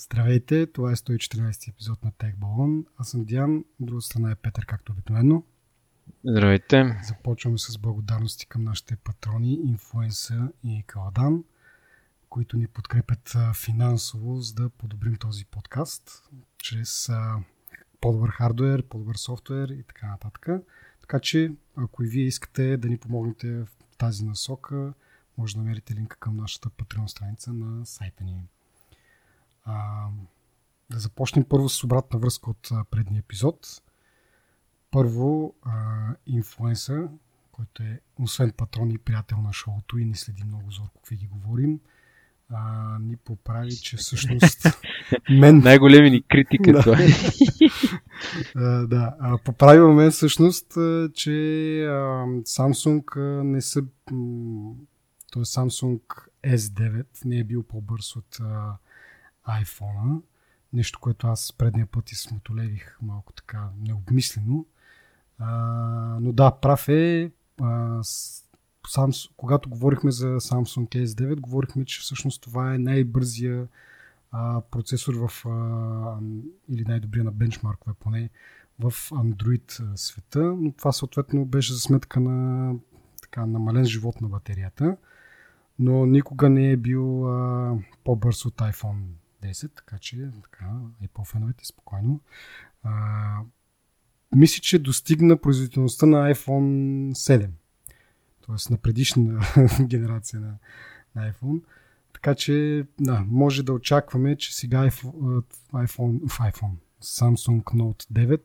Здравейте, това е 114 епизод на Tech Balloon. Аз съм Диан, от друга страна е Петър, както обикновено. Здравейте. Започваме с благодарности към нашите патрони, Инфуенса и Каладан, които ни подкрепят финансово, за да подобрим този подкаст, чрез по-добър хардвер, по-добър софтуер и така нататък. Така че, ако и вие искате да ни помогнете в тази насока, може да намерите линка към нашата Patreon страница на сайта ни. А, да започнем първо с обратна връзка от предния епизод. Първо, а, инфлуенсър, който е освен патрон и приятел на шоуто и не следи много зорко какви ги говорим, а, ни поправи, че всъщност мен... Най-големи ни критика да. това е. а, да, а, поправил мен всъщност, че а, Samsung не са т.е. Samsung S9 не е бил по-бърз от а, iPhone. Нещо, което аз предния път и смотолевих малко така необмислено. А, но да, прав е. А, сам, когато говорихме за Samsung S9, говорихме, че всъщност това е най-бързия а, процесор в, а, или най-добрия на бенчмаркове поне в Android света, но това съответно беше за сметка на така, намален живот на батерията, но никога не е бил а, по-бърз от iPhone 10, така че така, Apple феновете спокойно. А, мисля, че достигна производителността на iPhone 7, т.е. на предишна генерация на, на iPhone. Така че, да, може да очакваме, че сега iPhone, iPhone, iPhone Samsung Note 9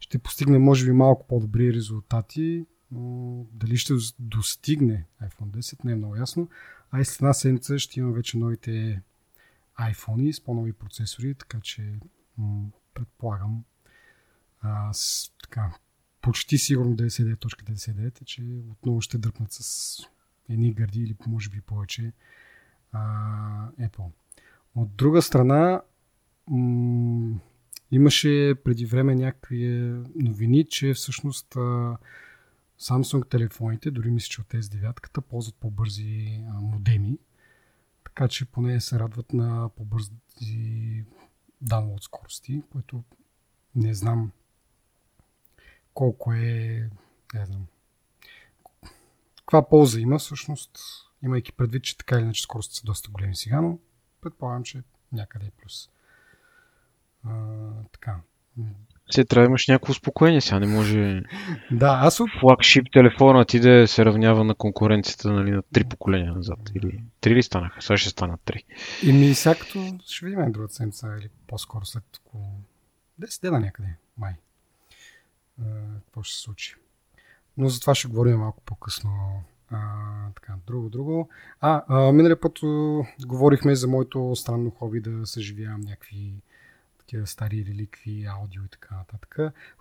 ще постигне, може би, малко по-добри резултати, но дали ще достигне iPhone 10 не е много ясно. А и след една седмица ще има вече новите iPhone с по-нови процесори, така че м- предполагам а, с, така, почти сигурно 99.99 е, че отново ще дръпнат с едни гърди или може би повече а, Apple. От друга страна, м- имаше преди време някакви новини, че всъщност а, Samsung телефоните, дори мисля, че от S9, ползват по-бързи а, модеми, така че поне се радват на по-бързи download скорости, което не знам колко е, не знам, каква полза има всъщност, имайки предвид, че така или иначе скоростите са доста големи сега, но предполагам, че някъде е плюс. А, така. Се трябва да имаш някакво успокоение, сега не може да, аз... флагшип телефона ти да се равнява на конкуренцията нали, на три поколения назад. Или три ли станаха? Сега ще станат три. И ми всякото ще видим другата седмица или по-скоро след около 10 дена някъде, май. какво ще се случи. Но за това ще говорим малко по-късно. А, така, друго, друго. А, а миналия път говорихме за моето странно хоби да съживявам някакви такива стари реликви, аудио и така нататък.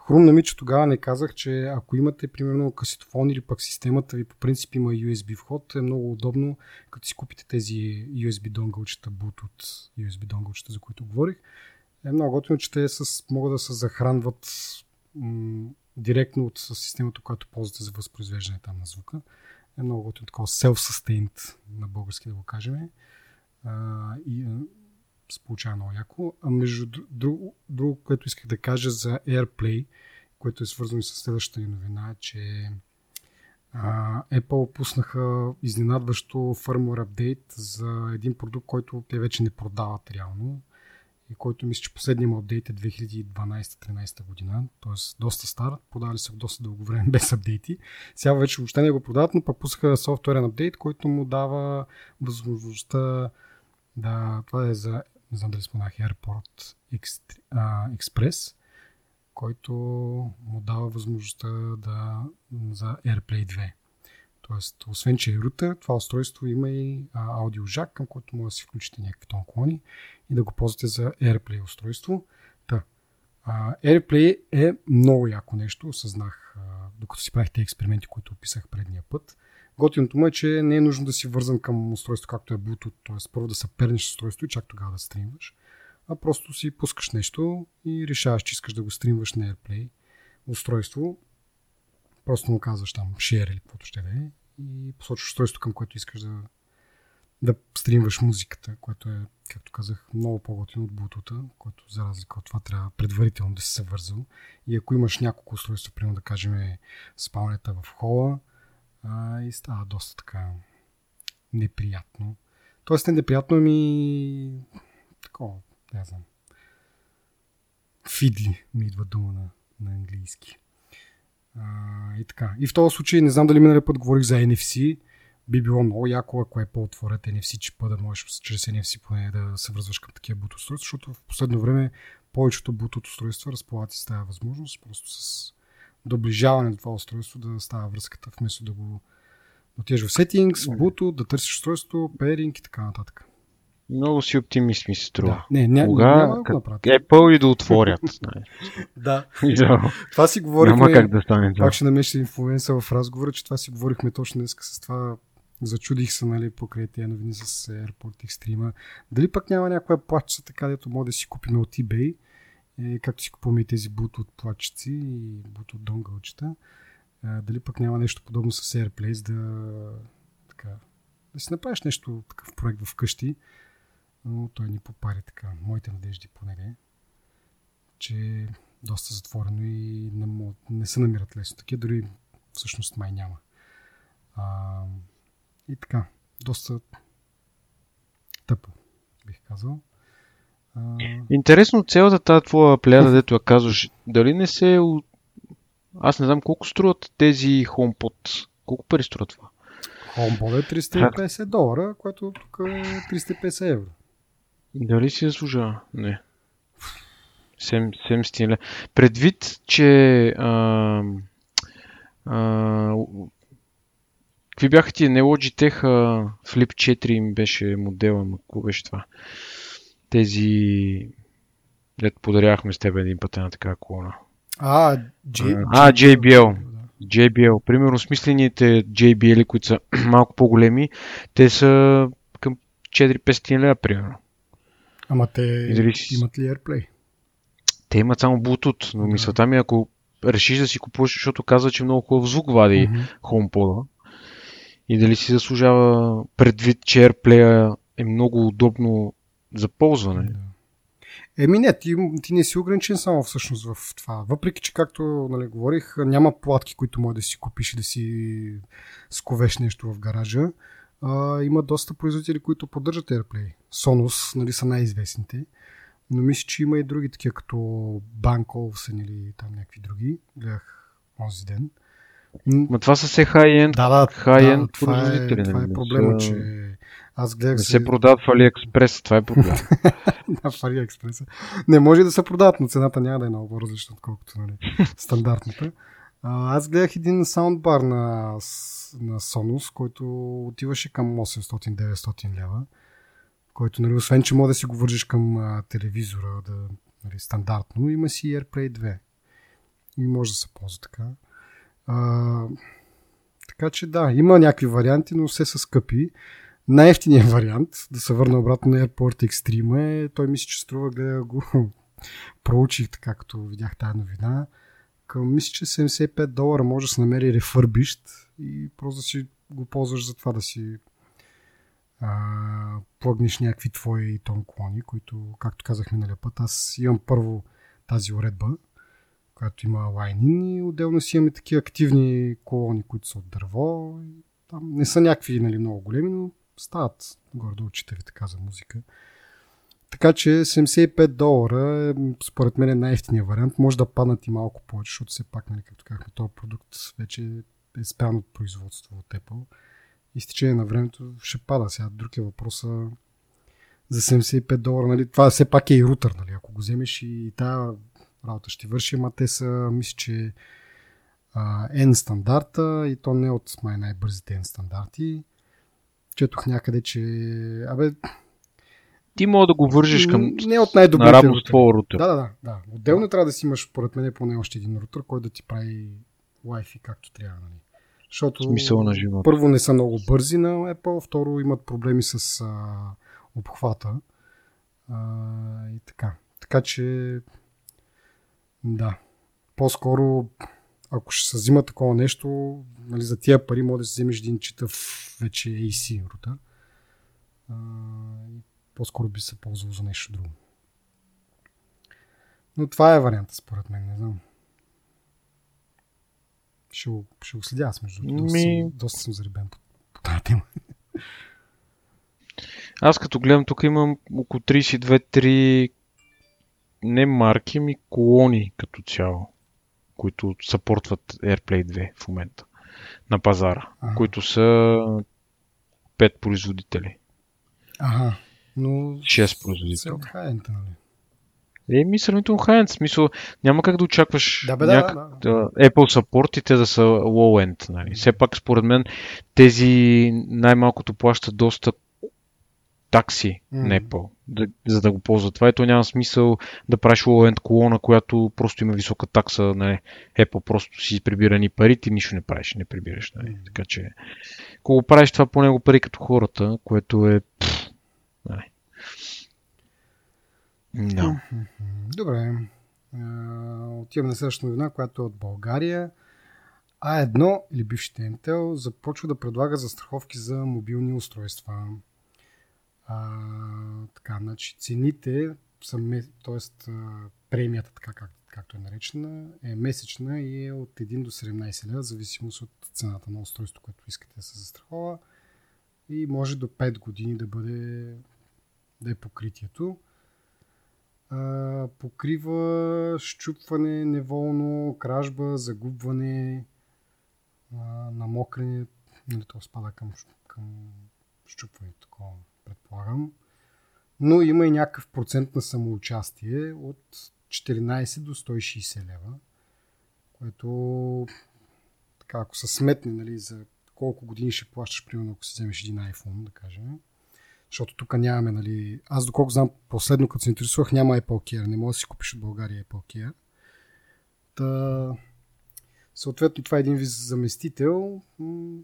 Хрумна ми, че тогава не казах, че ако имате примерно касетофон или пък системата ви по принцип има USB вход, е много удобно, като си купите тези USB донгълчета, Bluetooth USB донгълчета, за които говорих. Е много готино, че те с, могат да се захранват м- директно от системата, която ползвате за възпроизвеждане там на звука. Е много готино, такова self-sustained на български да го кажем. А, и, се получава много яко. А между друго, друго, което исках да кажа за AirPlay, което е свързано и с следващата ни новина, е, че а, Apple пуснаха изненадващо firmware апдейт за един продукт, който те вече не продават реално и който мисля, че последният му апдейт е 2012-13 година, т.е. доста стар, подавали се доста дълго време без апдейти. Сега вече въобще не го продават, но пък пуснаха софтуерен апдейт, който му дава възможността да, това е за не знам дали споменах, Airport Express, който му дава възможността да, за AirPlay 2. Тоест, освен че е рутер, това устройство има и аудиожак, към който може да си включите някакви тон клони и да го ползвате за AirPlay устройство. Та, AirPlay е много яко нещо, осъзнах, докато си правих тези експерименти, които описах предния път. Готиното му е, че не е нужно да си вързан към устройство, както е Bluetooth, т.е. първо да се пернеш устройство и чак тогава да стримваш, а просто си пускаш нещо и решаваш, че искаш да го стримваш на AirPlay устройство. Просто му казваш там share или каквото ще да е и посочваш устройство, към което искаш да, да стримваш музиката, което е, както казах, много по-готино от Bluetooth, което за разлика от това трябва предварително да си се вързал. И ако имаш няколко устройства, примерно да кажем спалнята в хола, а, и става доста така неприятно. Тоест не неприятно, ми такова, не знам. Фидли ми идва дума на, на английски. А, и така. И в този случай, не знам дали миналия път говорих за NFC, би било много яко, ако е по-отворят NFC чипа, да можеш чрез NFC поне да се връзваш към такива Bluetooth устройства, защото в последно време повечето Bluetooth устройства разполагат с тази възможност, просто с доближаване на това устройство да става връзката, вместо да го отидеш в Settings, Bluetooth, да търсиш устройство, pairing и така нататък. Много си оптимист ми се струва. Да. Не, ня, Кога няма да направят. Apple и да отворят. знаеш. Да. Това си говорихме. Няма как да стане това. Пак ще намеша инфлуенса в разговора, че това си говорихме точно днес с това. Зачудих се, нали, покрай тия новини с Airport Extreme. Дали пък няма някоя плачца, така дето може да си купим от eBay, е, както си купуваме и тези Bluetooth плачци и Bluetooth донгълчета. Е, дали пък няма нещо подобно с AirPlace да, така, да си направиш нещо такъв проект вкъщи, но той ни попари така, моите надежди поне не, че доста затворено и не, не се намират лесно. Такива дори всъщност май няма. А, и така, доста тъпо, бих казал. Интересно, цялата тази твоя плеяда, дето я казваш, дали не се... у- Аз не знам колко струват тези HomePod. Колко пари струва това? HomePod е 350 долара, което тук е 350 евро. Дали си заслужава? Не. 700 лева. Предвид, че... А, а, какви бяха ти? Не Logitech, Flip 4 им беше модела, ма какво беше това? Тези... Дето подарявахме с теб един път една така колона. А, J, А, JBL. JBL. Примерно смислените JBL, които са малко по-големи, те са към 4-500 лева, примерно. Ама те дали имат ли AirPlay? Те имат само Bluetooth, но Да. мисълта ми е, ако решиш да си купуваш, защото казва, че много хубав звук вади Мгм. HomePod. И дали си заслужава предвид, че AirPlay е много удобно за ползване. Еми не, ти, ти не си ограничен само всъщност в това. Въпреки, че както нали, говорих, няма платки, които може да си купиш и да си сковеш нещо в гаража. А, има доста производители, които поддържат AirPlay. Sonos нали, са най-известните. Но мисля, че има и други такива, като Bank Olufsen или там някакви други. Гледах онзи ден. М, Но това са все high-end. Да, да, High-end да това, е, това е проблема, че аз гледах Не си- се продават в AliExpress, това е проблем. на Фари Експреса. Не може да се продават, но цената няма да е много по-различна, отколкото нали, стандартната. А, аз гледах един саундбар на, на Sonos, който отиваше към 800-900 лева, който, нали, освен, че може да си го вържиш към а, телевизора, да, нали, стандартно, има си AirPlay 2. И може да се ползва така. А, така че да, има някакви варианти, но все са скъпи. Най-ефтиният вариант, да се върна обратно на Airport Extreme, е, той мисля, че струва, гледа го, проучих така, като видях тази новина. Към, мисля, че 75 долара може да се намери рефърбищ и просто да си го ползваш за това да си а, плъгнеш някакви твои тон клони, които, както казах миналия път, аз имам първо тази уредба, която има лайнин и отделно си имаме такива активни колони, които са от дърво. Там не са някакви нали, много големи, но стават горе-долу 4 така за музика. Така че 75 долара е според мен е най-ефтиния вариант. Може да паднат и малко повече, защото все пак, нали, както казахме, този продукт вече е спрян от производство от Apple. И с течение на времето ще пада. Сега друг е въпроса за 75 долара. Нали, това все пак е и рутър. Нали, ако го вземеш и тази работа ще върши, ама те са, мисля, че а, N стандарта и то не от май най-бързите N стандарти. Четох някъде, че абе, Ти мога да го вържиш към не от най-добрите с твоя рутер. Да, да, да, да. Отделно трябва да си имаш, поред мен, поне още един рутер, който да ти прави Wi-Fi както трябва. Нали. Защото Смисъл на живота. първо не са много бързи на Apple, второ имат проблеми с а, обхвата. А, и така. Така че да. По-скоро ако ще се взима такова нещо, нали, за тия пари може да си вземеш един читав вече AC рутер. А, по-скоро би се ползвал за нещо друго. Но това е варианта, според мен, не знам. Ще го, ще го следя аз, между другото. Доста, Ми- съм, доста съм заребен по, по тази тема. Аз като гледам, тук имам около 32-3 не марки, ми колони като цяло, които съпортват AirPlay 2 в момента на пазара, Ага. които са 5 производители, Ага. Но 6 се производители. нали? Еми, сравнително хайент, смисъл, няма как да очакваш Да, бе, да, някак- да. да, Apple support и те да са low-end. Нали. Все пак, според мен, тези най-малкото плащат доста такси на Apple, да, за да го ползват. Това ето няма смисъл да правиш low-end колона, която просто има висока такса. Нали. Apple просто си прибира ни пари, ти нищо не правиш, не прибираш. Нали. Мгм. Така че, ако правиш това по него пари като хората, което е... пф, Нали. Да. Мгм. Добре. А, Отиваме на следващата новина, която е от България. А1 или бившите Intel започва да предлага застраховки за мобилни устройства. А, така, значи цените са, т.е. премията, така как, както е наречена, е месечна и е от 1 до 17 лева, зависимост от цената на устройството, което искате да се застрахова. И може до 5 години да бъде да е покритието. А, покрива щупване неволно, кражба, загубване, а, намокрене, нали, то спада към, към щупването, такова, предполагам. Но има и някакъв процент на самоучастие от 14 до 160 лева, което така, ако се сметне нали, за колко години ще плащаш, примерно ако си вземеш един iPhone, да кажем, защото тук нямаме, нали... Аз доколко знам, последно като се интересувах, няма Apple Care. Не може да си купиш от България Apple Care. Та... Съответно, това е един вид заместител.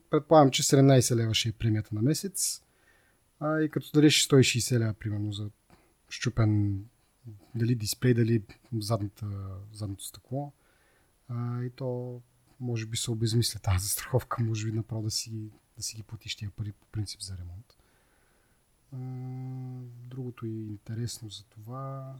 Предполагам, че 17 лева ще е премията на месец. А и като дадеш 160 лева, примерно, за щупен дали дисплей, дали задната, задното стъкло. А, и то може би се обезмисля тази застраховка, може би направо да си, да си ги платиш тия пари по принцип за ремонт. А, Другото и интересно за това.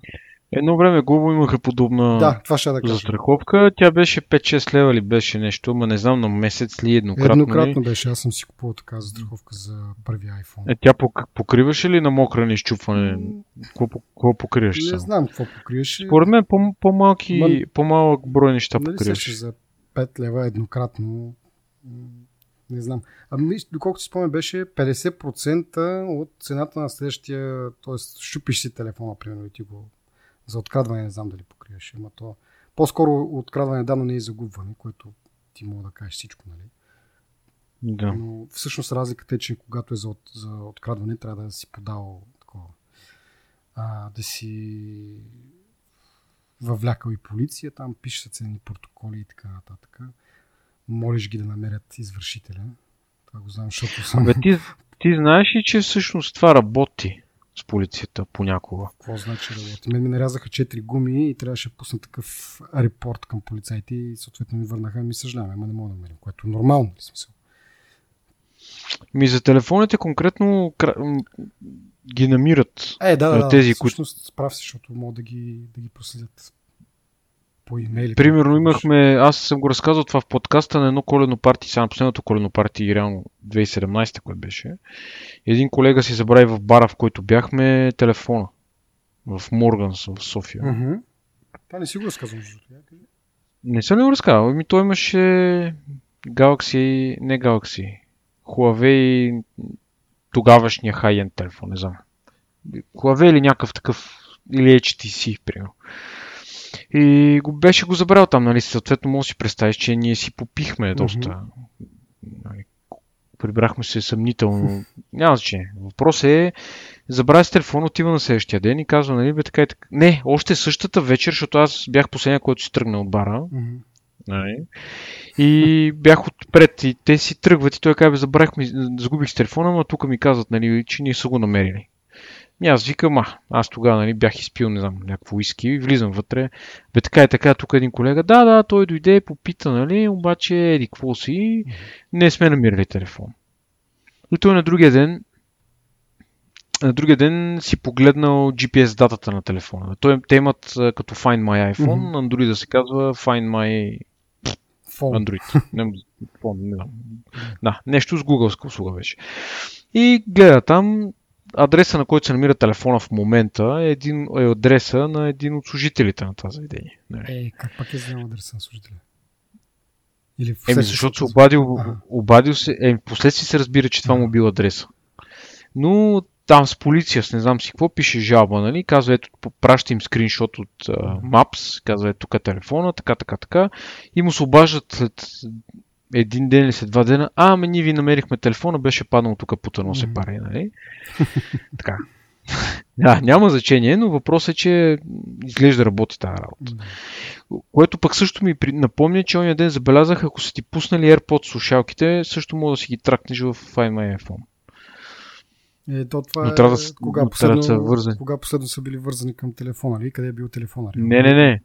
Едно време Глобо имаха подобна Да, това ще да кажа. застраховка. Тя беше 5-6 лева ли беше нещо, ма не знам на месец ли еднократно. Еднократно ли. беше, аз съм си купувал така застраховка за първи iPhone. Е, тя пок- покриваше ли на мокрене и щупване? М, Какво, какво покриваш Не само? знам какво покриваше. Според мен по- по-малки, Ма- по-малък брой неща нали покриваш. сещаш за 5 лева еднократно. Не знам. Ами, доколкото си спомня, беше 50% от цената на следващия, т.е. щупиш си телефона, примерно, и ти го за открадване, не знам дали покриваш. Ама то, по-скоро открадване дано не е загубване, което ти мога да кажеш всичко, нали? Да. Но всъщност разликата е, че когато е за, от, за открадване, трябва да си подал такова. А, да си въвлякал и полиция, там пише ценни протоколи и така нататък. Молиш ги да намерят извършителя. Това го знам, защото съм... Бе, ти, ти знаеш ли, че всъщност това работи с полицията понякога? Какво значи работи? Мен ми нарязаха 4 гуми и трябваше да пусна такъв репорт към полицайите и съответно ми върнаха ми съжаляваме, ама не мога да намерим, което е нормално, в смисъл. Ми за телефоните конкретно ги намират. Е, да, да, да. Тези, които- всъщност справ си, защото могат да ги, да ги проследят по имейли. Примерно имахме, аз съм го разказал това в подкаста на едно коледно парти, сега на последното коледно парти, реално 2017, което беше. Един колега си забрави в бара, в който бяхме, телефона. В Морганс, в София. Това не си го разказвам. Не съм ли го разказал? Ами той имаше Galaxy, не Galaxy, Huawei, тогавашния high-end телефон, не знам. Huawei или някакъв такъв, или HTC, примерно. И го беше го забрал там, нали, съответно може да си представиш, че ние си попихме доста. Нали, прибрахме се съмнително. Няма значение. Въпросът е, забравя с телефон, отива на следващия ден и казва, нали, бе така и така. Не, още същата вечер, защото аз бях последния, който си тръгна от бара. Нали? И бях отпред и те си тръгват и той казва, забравихме, загубих с телефона, но тук ми казват, нали, че ние са го намерили. И аз викам, а, аз тогава нали, бях изпил, не знам, някакво уиски и влизам вътре. Бе така и така, тук един колега, да, да, той дойде, попита, нали, обаче, еди, какво си, не сме намирали телефон. И той на другия ден на другия ден си погледнал GPS датата на телефона. Той, те имат като Find My iPhone, mm-hmm. Android да се казва Find My Phone. Android. не, phone, не знам. Да, нещо с Google услуга беше. И гледа там, адреса на който се намира телефона в момента е, един, е адреса на един от служителите на това заведение. Е, как пак е взел адреса на служителя? Или Еми, защото се обадил, обадил се, е, последствие се разбира, че това му бил адреса. Но там с полиция, с не знам си какво, пише жалба, нали? Казва, ето, праща им скриншот от uh, Maps, казва, ето тук е телефона, така, така, така. И му се обаждат след един ден или след два дена, а, ами ние ви намерихме телефона, беше паднал тук потънал се пари, нали? така. Да, няма значение, но въпросът е, че изглежда работи тази работа. Което пък също ми напомня, че ония ден забелязах, ако са ти пуснали AirPods слушалките, също мога да си ги тракнеш в Find My iPhone. Е, то това но трябва да, е, кога, последно, са вързани. кога последно са били вързани към телефона, ли? Къде е бил телефона? Не, не, не.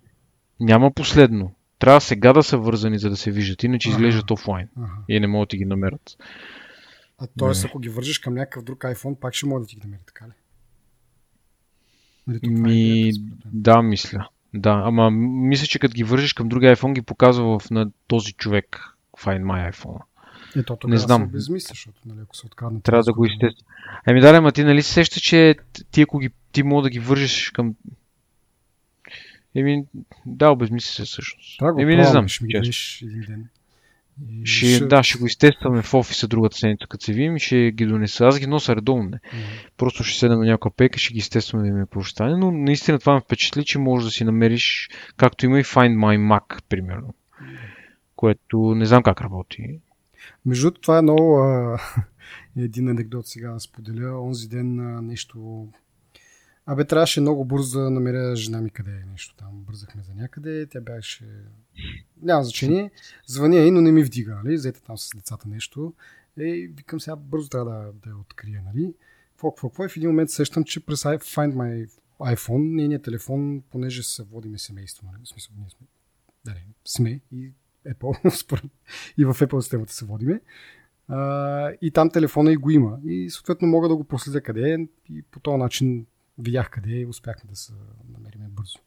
Няма последно. Трябва сега да са вързани, за да се виждат, иначе ага. изглеждат офлайн. Ага. И не могат да ги намерят. А т.е. ако ги вържиш към някакъв друг iPhone, пак ще могат да ти ги намери, така ли? Нали, е Ми, да, мисля. Да, ама мисля, че като ги вържиш към другия iPhone, ги показва в, на този човек Find My iPhone. Ето, не знам. Се безмисля, защото нали, ако се откраднат. Трябва да го изтества. Еми да, ама ти нали се сеща, че ти ако ги, ти мога да ги вържиш към Еми, да, обезмисли се всъщност. Трябва Еми, не знам. Ще ми един ден. Ще, ще, да, ще го изтестваме в офиса другата седмица, като се видим и ще ги донеса. Аз ги нося редовно. Не. Mm-hmm. Просто ще седнем на някаква пека, ще ги изтестваме да ми е прощане, но наистина това ме впечатли, че можеш да си намериш, както има и Find My Mac, примерно. Което не знам как работи. Между това е много а, един анекдот сега да споделя. Онзи ден а, нещо Абе, трябваше много бързо да намеря жена ми къде е нещо там. Бързахме за някъде, тя беше... Няма значение. Звъня и, но не ми вдига, нали? Взете там с децата нещо. Ей, викам сега бързо трябва да, да я открия, нали? Какво, какво, какво? И в един момент сещам, че през Find My iPhone, нейният телефон, понеже се водиме семейство, нали? В смисъл, ние сме, да не, сме и Apple, и в Apple системата се водиме. Uh, и там телефона и го има. И съответно мога да го проследя къде е и по този начин видях къде е и успяхме да се намерим бързо.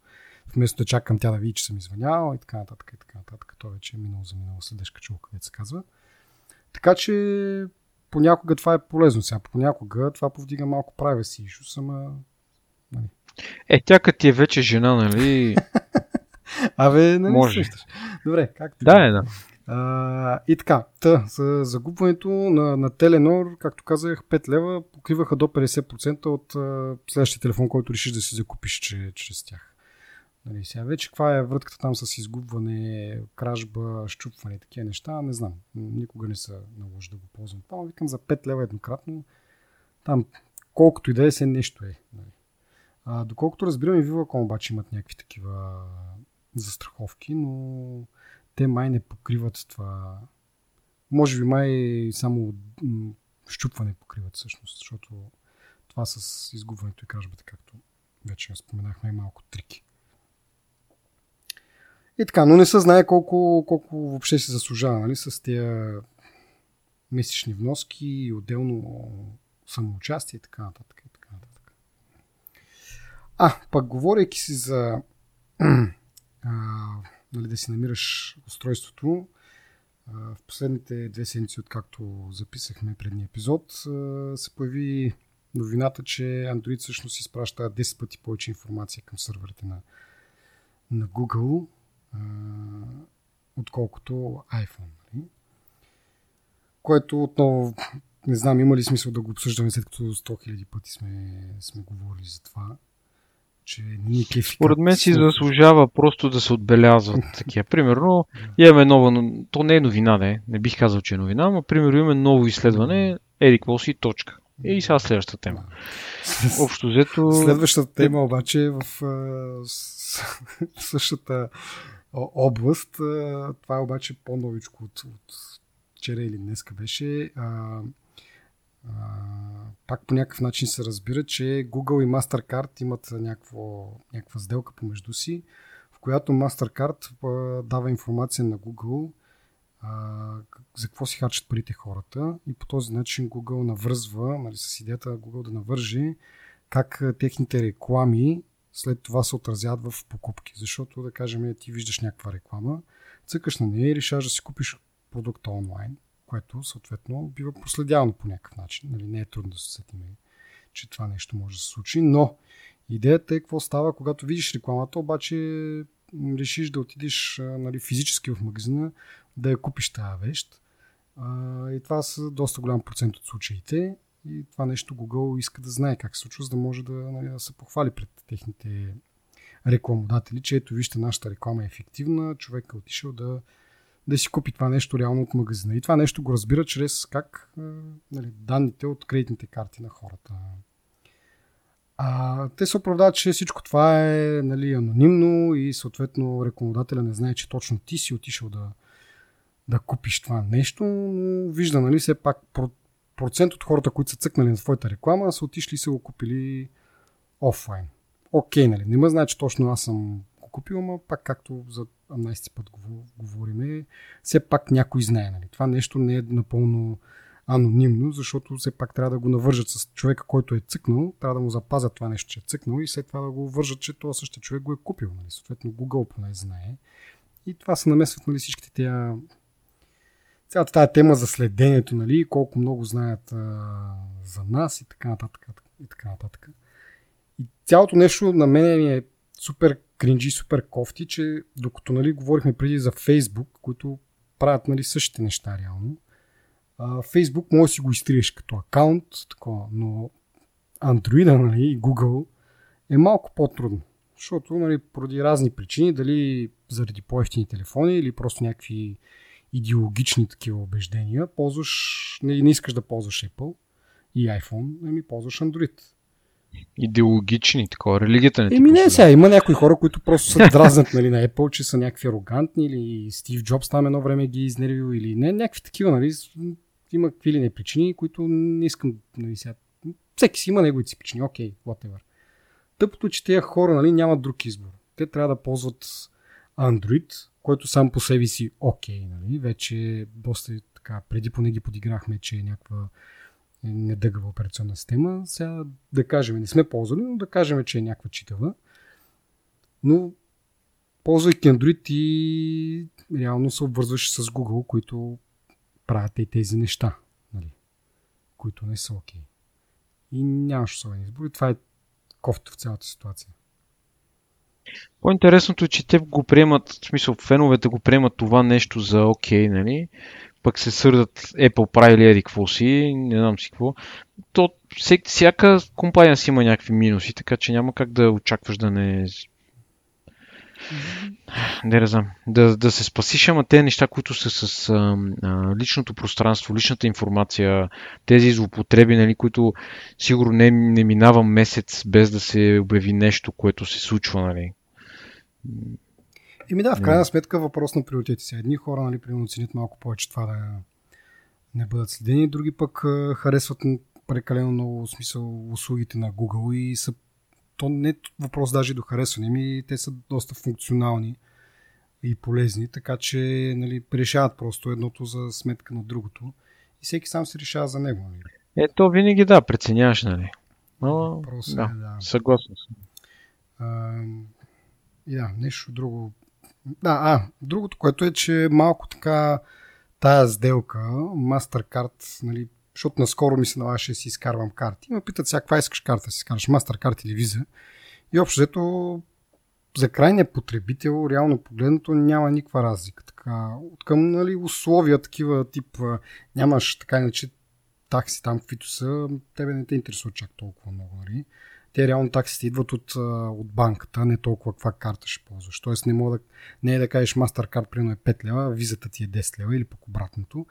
Вместо да чакам тя да види, че съм извънял и така нататък и така нататък. То вече е минало за минало следешка чулка, където се казва. Така че понякога това е полезно. Сега понякога това повдига малко правя си issues, ама... Нали. Е, тя като ти е вече жена, нали? Абе, нали Може. Добре, както. Да, е, да. А, и така, та, за загубването на, на Теленор, както казах, 5 лева покриваха до 50% от а, следващия телефон, който решиш да си закупиш че, чрез тях. Нали, сега вече каква е вратката там с изгубване, кражба, щупване и такива неща, не знам. Никога не се наложи да го ползвам. Това викам за 5 лева еднократно. Там колкото и да е, се нещо е. Нали. А, доколкото разбирам и Viva.com обаче имат някакви такива застраховки, но те май не покриват това. Може би май само щупване покриват всъщност, защото това с изгубването и кражбата, както вече споменахме, е малко трики. И така, но не се знае колко, колко въобще се заслужава нали, с тези месечни вноски и отделно самоучастие и така нататък. И така нататък. А, пък говорейки си за а, нали, да си намираш устройството. В последните две седмици, откакто записахме предния епизод, се появи новината, че Android всъщност изпраща 10 пъти повече информация към сървърите на, на Google, отколкото iPhone. Нали? Което отново не знам, има ли смисъл да го обсъждаме след като 100 000 пъти сме, сме говорили за това че ни кефи. Според мен си заслужава просто да се отбелязват такива. Примерно, имаме нова, но то не е новина, не, не бих казал, че е новина, но примерно имаме ново изследване, еди какво си, точка. И сега следващата тема. Общо взето... Следващата тема обаче е в същата област. Това е обаче по-новичко от, от вчера или днеска беше пак по някакъв начин се разбира, че Google и MasterCard имат някакво, някаква сделка помежду си, в която MasterCard дава информация на Google за какво си харчат парите хората и по този начин Google навързва, нали, с идеята Google да навържи как техните реклами след това се отразяват в покупки. Защото, да кажем, ти виждаш някаква реклама, цъкаш на нея и решаваш да си купиш продукта онлайн, което съответно бива проследявано по някакъв начин. Нали, не е трудно да се сетим, че това нещо може да се случи, но идеята е какво става, когато видиш рекламата, обаче решиш да отидеш нали, физически в магазина, да я купиш тази вещ. и това са доста голям процент от случаите. И това нещо Google иска да знае как се случва, за да може да, нали, да се похвали пред техните рекламодатели, че ето вижте, нашата реклама е ефективна, човек е отишъл да, да си купи това нещо реално от магазина. И това нещо го разбира чрез как нали, данните от кредитните карти на хората. А, те се оправдават, че всичко това е нали, анонимно и съответно рекламодателя не знае, че точно ти си отишъл да, да купиш това нещо, но вижда, нали, все пак процент от хората, които са цъкнали на твоята реклама, са отишли и са го купили офлайн. Окей, нали, не ме знае, че точно аз съм купил, но пак както за 18 път говориме, все пак някой знае. Нали. Това нещо не е напълно анонимно, защото все пак трябва да го навържат с човека, който е цъкнал, трябва да му запазят това нещо, че е цъкнал и след това да го вържат, че този същия човек го е купил. Нали. Съответно Google поне знае. И това се намесват нали, всичките тия цялата тази тема за следението, нали, колко много знаят а, за нас и така нататък. И така нататък. И цялото нещо на мен ми е супер кринджи, супер кофти, че докато нали, говорихме преди за Facebook, които правят нали, същите неща реално, Facebook може да си го изтриеш като акаунт, такова, но Android нали, и Google е малко по-трудно. Защото нали, поради разни причини, дали заради по-ефтини телефони или просто някакви идеологични такива убеждения, ползваш, не, не искаш да ползваш Apple и iPhone, ами ползваш Android. Идеологични, такова, религията не Еми не, сега има някои хора, които просто са дразнат нали, на Apple, че са някакви арогантни или Стив Джобс там едно време ги е изнервил или не, някакви такива, нали, има какви ли не причини, които не искам, нали, сега, всеки си има неговите си причини, окей, okay, whatever. Тъпото, че тези хора, нали, нямат друг избор. Те трябва да ползват Android, който сам по себе си окей, okay, нали? вече доста така, преди поне ги подиграхме, че е някаква недъгава операционна система. Сега да кажем, не сме ползвали, но да кажем, че е някаква читава. Но ползвайки Android и реално се обвързваш с Google, които правят и тези неща, нали? които не са окей. Okay. И нямаш особен избор. И това е кофта в цялата ситуация. По-интересното е, че те го приемат, в смисъл феновете го приемат това нещо за окей, okay, нали? Пък се сърдат Apple правили еди какво си, не знам си какво. То, всяка компания си има някакви минуси, така че няма как да очакваш да не не знам. Да, да се спасиш, ама те неща, които са с а, а, личното пространство, личната информация, тези злоупотреби, нали, които сигурно не, не минава месец без да се обяви нещо, което се случва. Нали. Ими да, в крайна сметка въпрос на приоритети са. Едни хора, нали, примерно, ценят малко повече това да не бъдат следени, други пък харесват прекалено много смисъл услугите на Google и са то не е въпрос даже до харесване, ми те са доста функционални и полезни, така че нали, решават просто едното за сметка на другото и всеки сам се решава за него. Нали. Ето винаги да, преценяваш, нали? Но, Просто, да, да, съгласен съм. А, и да, нещо друго. Да, а, другото, което е, че малко така тая сделка, MasterCard, нали, защото наскоро ми се налагаше си изкарвам карти. Ме питат сега каква искаш карта, си изкараш MasterCard или Visa. И общо взето за крайния потребител, реално погледнато, няма никаква разлика. Така, от към нали, условия, такива тип, нямаш така иначе такси там, каквито са, тебе не те интересува чак толкова много. Нали? Те реално таксите идват от, от банката, не толкова каква карта ще ползваш. Тоест не, мога да, не е да кажеш MasterCard, примерно е 5 лева, визата ти е 10 лева или пък обратното.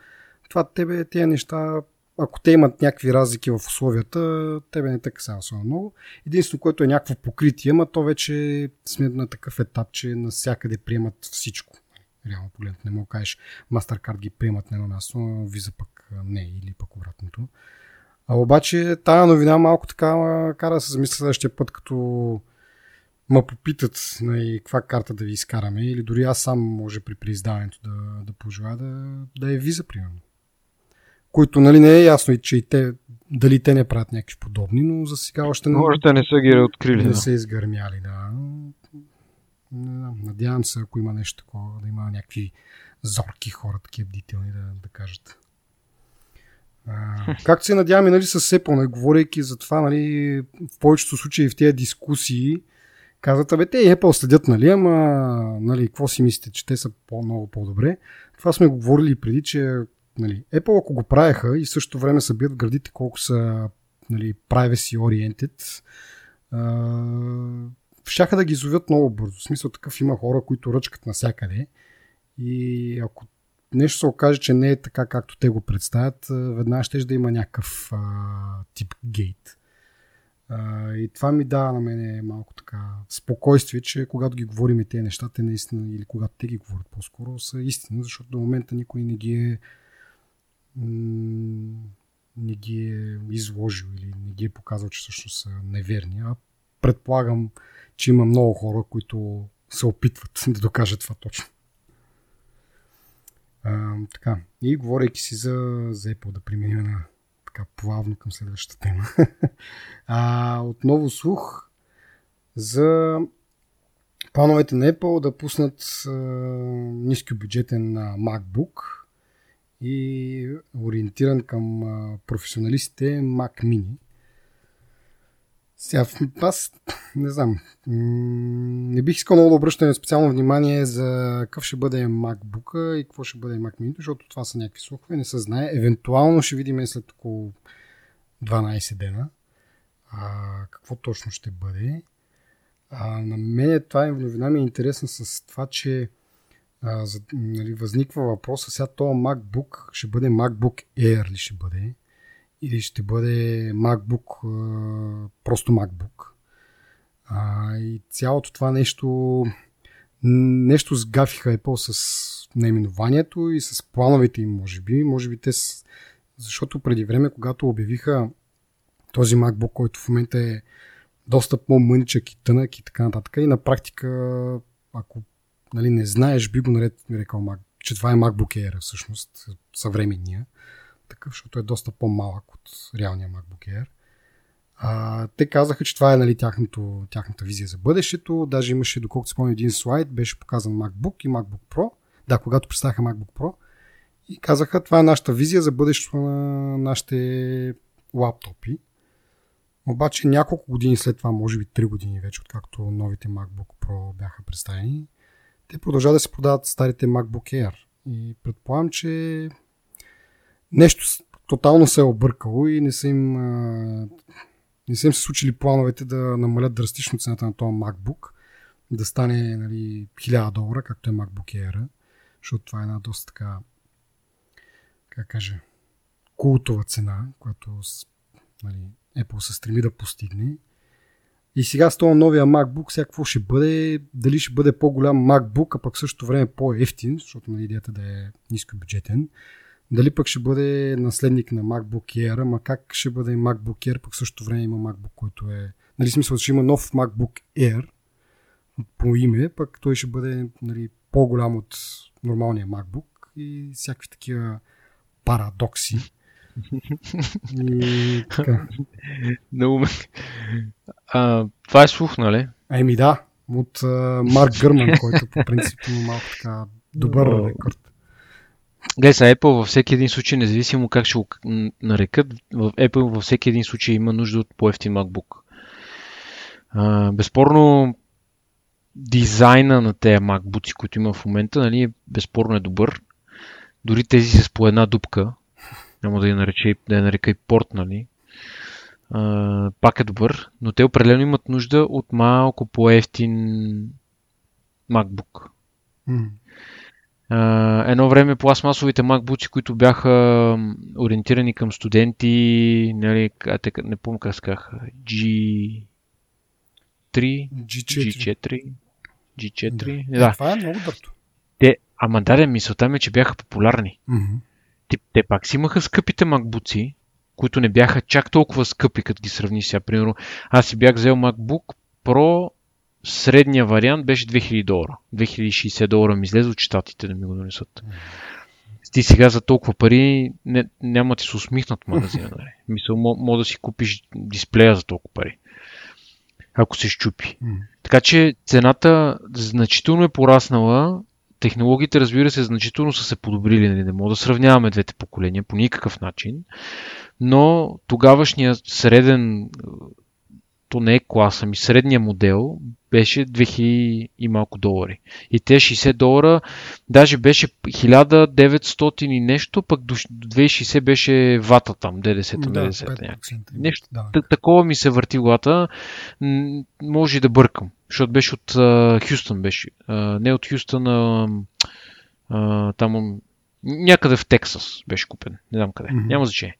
Това тебе, тези неща ако те имат някакви разлики в условията, тебе не те касава особено много. Единствено, което е някакво покритие, ама то вече сме на такъв етап, че навсякъде приемат всичко. Реално погледнато не мога да кажеш, MasterCard ги приемат на едно място, виза пък не, или пък обратното. А обаче тая новина малко така кара да се замисля следващия път, като ма попитат нали, каква карта да ви изкараме или дори аз сам може при прииздаването да, да пожелая да, да е виза, примерно. Които нали, не е ясно и че и те, дали те не правят някакви подобни, но за сега още не, Може да не са ги открили. Не да. са изгърмяли, да. Надявам се, ако има нещо такова, да има някакви зорки хора, такива бдителни да, да кажат. Както се надяваме нали, с Apple, нали, говорейки за това, нали, в повечето случаи в тези дискусии, казват, абе, те Apple следят, нали, ама, нали, какво си мислите, че те са по-много по-добре. Това сме го говорили преди, че нали, Apple, ако го правеха и в същото време са бият градите колко са нали, privacy oriented, щяха да ги зовят много бързо. В смисъл такъв има хора, които ръчкат навсякъде и ако нещо се окаже, че не е така, както те го представят, веднага ще да има някакъв а, тип гейт. А, и това ми дава на мен малко така спокойствие, че когато ги говорим тези неща, те наистина, или когато те ги говорят по-скоро, са истина, защото до момента никой не ги е не ги е изложил или не ги е показал, че всъщност са неверни. А предполагам, че има много хора, които се опитват да докажат това точно. А, така, и говорейки си за, за Apple, да преминем на така плавно към следващата тема. а, отново слух за плановете на Apple да пуснат а, нискобюджетен MacBook и ориентиран към а, професионалистите Mac Mini. Сега, аз не знам. Не бих искал много да обръщам специално внимание за какъв ще бъде MacBook и какво ще бъде Mac Mini, защото това са някакви слухове, не се знае. Евентуално ще видим след около 12 дена а, какво точно ще бъде. А, на мен това е новина ми е интересна с това, че а, за, нали, възниква въпроса сега този MacBook ще бъде MacBook Air ли ще бъде? Или ще бъде MacBook, просто MacBook. А, и цялото това нещо нещо сгафиха Apple с наименованието и с плановете им, може би. Може би те с... Защото преди време, когато обявиха този MacBook, който в момента е доста по-мъничък и тънък и така нататък, и на практика, ако нали, не знаеш, би го нарекал, че това е MacBook Air всъщност, съвременния такъв, защото е доста по-малък от реалния MacBook Air. А, те казаха, че това е нали, тяхното, тяхната визия за бъдещето. Даже имаше, доколкото спомня, един слайд, беше показан MacBook и MacBook Pro. Да, когато представяха MacBook Pro. И казаха, това е нашата визия за бъдещето на нашите лаптопи. Обаче няколко години след това, може би 3 години вече, откакто новите MacBook Pro бяха представени, те продължават да се продават старите MacBook Air. И предполагам, че нещо тотално се е объркало и не са им, не са им се случили плановете да намалят драстично цената на този MacBook, да стане нали, 1000 долара, както е MacBook Air, защото това е една доста така, как кажа, култова цена, която нали, Apple се стреми да постигне. И сега с този новия MacBook, сега какво ще бъде, дали ще бъде по-голям MacBook, а пък в същото време по-ефтин, защото нали, идеята да е ниско бюджетен. Дали пък ще бъде наследник на MacBook Air, ама как ще бъде MacBook Air, пък в същото време има MacBook, който е... Нали смисъл, че има нов MacBook Air по име, пък той ще бъде нали, по-голям от нормалния MacBook и всякакви такива парадокси. И така. Много а, Това е слух, нали? Еми да, от uh, Марк Гърман, който по принцип има малко така добър рекорд. Гледай са, Apple във всеки един случай, независимо как ще го нарекат, в Apple във всеки един случай има нужда от по-ефтин MacBook. А, безспорно, дизайна на тези MacBooks, които има в момента, нали, безспорно е добър. Дори тези с по една дупка, няма да я, нарече, да я нарека и порт, нали, а, пак е добър, но те определено имат нужда от малко по-ефтин MacBook. Mm едно време пластмасовите MacBooks, които бяха ориентирани към студенти, нали, не помня как сказах, G3, G4, G4, G4 да. да. Това е много бърто. Те, ама да, мисълта ми е, че бяха популярни. Mm-hmm. Те, те пак си имаха скъпите MacBooks, които не бяха чак толкова скъпи, като ги сравни сега. Примерно, аз си бях взел MacBook Pro средния вариант беше 2000 долара. 2060 долара ми излезе от щатите да ми го донесат. Ти сега за толкова пари не, няма ти се усмихнат магазина. Нали? Мисъл, мога да си купиш дисплея за толкова пари. Ако се щупи. Така че цената значително е пораснала. Технологиите, разбира се, значително са се подобрили. Нали? Не мога да сравняваме двете поколения по никакъв начин. Но тогавашният среден то не е класа ми, средния модел беше 2000 и малко долари. И те 60 долара, даже беше 1900 и нещо, пък до 2060 беше вата там, ДДС Да, ДДС. 5% Нещо да. Такова ми се върти главата. Може и да бъркам, защото беше от а, Хюстън беше. А, не от Хюстън, а, а, там някъде в Тексас беше купен. Не знам къде. Мгм. Няма значение.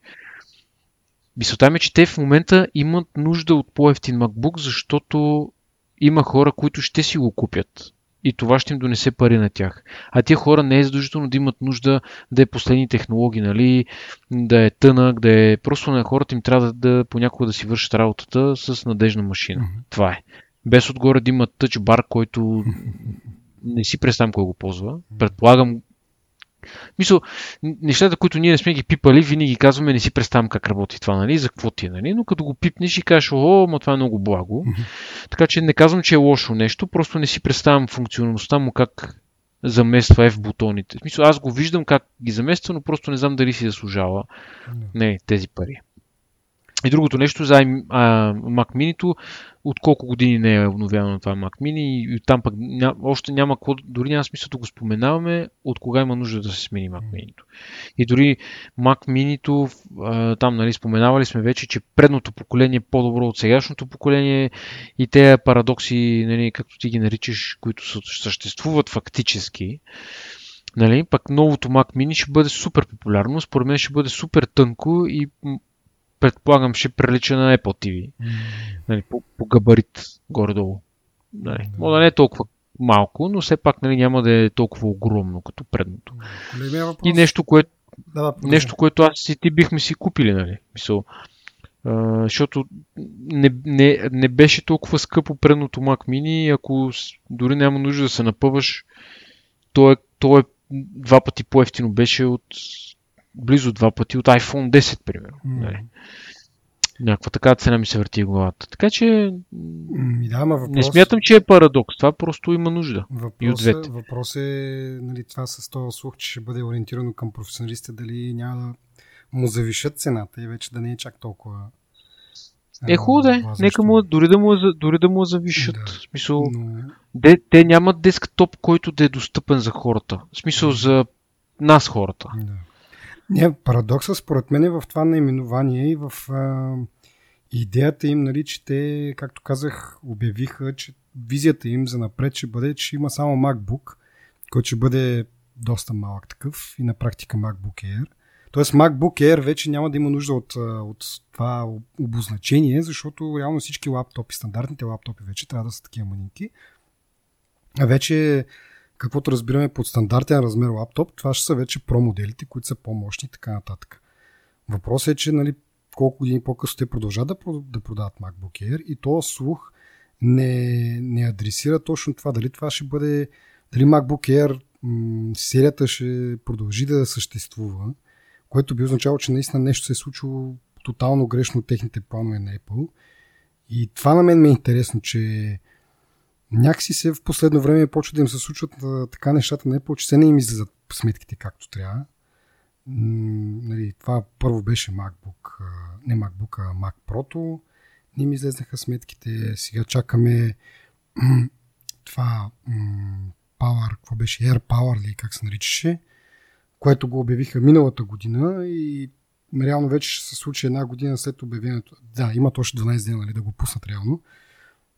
Мисълта ми е, че те в момента имат нужда от по-ефтин MacBook, защото има хора, които ще си го купят. И това ще им донесе пари на тях. А тия хора не е задължително да имат нужда да е последни технологии, нали? да е тънък, да е... Просто на хората им трябва да, да понякога да си вършат работата с надежна машина. Мгм. Това е. Без отгоре да има тъч бар, който не си представям кой го ползва. Предполагам. Мисъл, нещата, които ние не сме ги пипали, винаги казваме, не си представям как работи това, нали? За какво ти е, нали? Но като го пипнеш и кажеш, о, ма това е много благо. Така че не казвам, че е лошо нещо, просто не си представям функционалността му как замества F бутоните. В смисъл, аз го виждам как ги замества, но просто не знам дали си заслужава не, тези пари. И другото нещо за Mac Mini, от колко години не е обновявано това Mac Mini и, и там пък ня, още няма, какво- дори няма смисъл да го споменаваме, от кога има нужда да се смени Mac Mini. И дори Mac Mini, там нали, споменавали сме вече, че предното поколение е по-добро от сегашното поколение и те парадокси, нали, както ти ги наричаш, които съществуват фактически, Нали? Пък новото Mac Mini ще бъде супер популярно, според мен ще бъде супер тънко и предполагам ще прилича на Apple TV. Нали? По, по габарит горе-долу. Нали? Може да не е толкова малко, но все пак нали, няма да е толкова огромно като предното. Големия въпрос. И нещо, което Да, да, нещо, което аз и ти бихме си купили, нали? Мисъл, а, защото не, не, не беше толкова скъпо предното Mac Mini, ако дори няма нужда да се напъваш, то е, то е два пъти по-ефтино беше от близо два пъти от iPhone 10, примерно. М. Нали? Някаква така цена ми се върти главата. Така че Да, ама въпрос... не смятам, че е парадокс. Това просто има нужда. И от Въпрос, двете. въпрос е нали, това с този слух, че ще бъде ориентирано към професионалистите, дали няма да му завишат цената и вече да не е чак толкова. Е, хубаво да е. Нека му, дори да му, дори да му завишат. Да. В смисъл, Но, Де, те нямат десктоп, който да е достъпен за хората. В смисъл за нас хората. да. Не, парадоксът според мен е в това наименование и в а, идеята им, нали, че те, както казах, обявиха, че визията им за напред ще бъде, че има само MacBook, който ще бъде доста малък такъв и на практика MacBook Air. Тоест MacBook Air вече няма да има нужда от, от това обозначение, защото реално всички лаптопи, стандартните лаптопи вече трябва да са такива манинки. А вече каквото разбираме под стандартен размер лаптоп, това ще са вече про моделите, които са по-мощни и така нататък. Въпросът е, че нали, колко години по-късно те продължат да, да продават MacBook Air и то слух не, не адресира точно това. Дали това ще бъде, дали MacBook Air серията ще продължи да съществува, което би означало, че наистина нещо се е случило тотално грешно от техните планове на Apple. И това на мен ми е интересно, че някакси се в последно време почва да им се случват а, така нещата на Apple, че се не им излизат сметките както трябва. М, нали, това първо беше MacBook, а, не MacBook, а Mac Pro. Не ми излезнаха сметките. Сега чакаме това м, Power, какво беше? Air Power ли как се наричаше, което го обявиха миналата година и реално вече ще се случи една година след обявението. Да, имат още 12 дена нали, да го пуснат реално.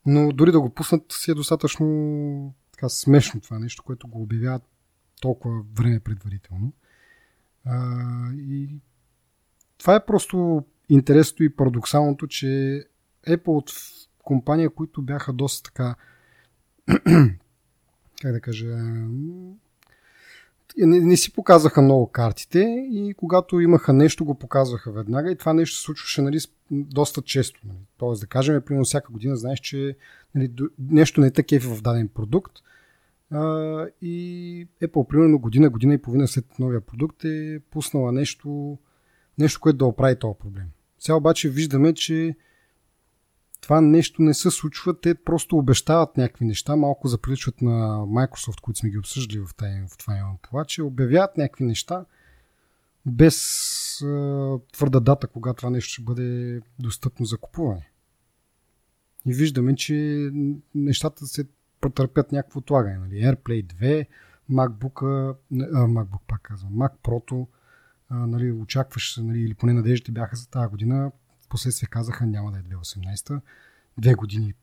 Но дори да го пуснат си е достатъчно така смешно това нещо, което го обявяват толкова време предварително. А, и това е просто интересното и парадоксалното, че Apple от компания, които бяха доста така как да кажа не, не си показваха много картите и когато имаха нещо, го показваха веднага и това нещо се случваше нали, доста често. Нали. Тоест да кажем, примерно всяка година знаеш, че нали, нещо не е такива в даден продукт а, и Apple примерно година, година и половина след новия продукт е пуснала нещо, нещо, което да оправи този проблем. Сега обаче виждаме, че това нещо не се случва, те просто обещават някакви неща, малко заприличват на Microsoft, които сме ги обсъждали в, тази, в това имам че обявяват някакви неща без е, твърда дата, кога това нещо ще бъде достъпно за купуване. И виждаме, че нещата се претърпят някакво отлагане. Нали? AirPlay 2, MacBook, а, MacBook пак казвам, Mac Pro, нали, очакваш се, нали, или поне надеждите бяха за тази година, последствие казаха няма да е 2018. Две години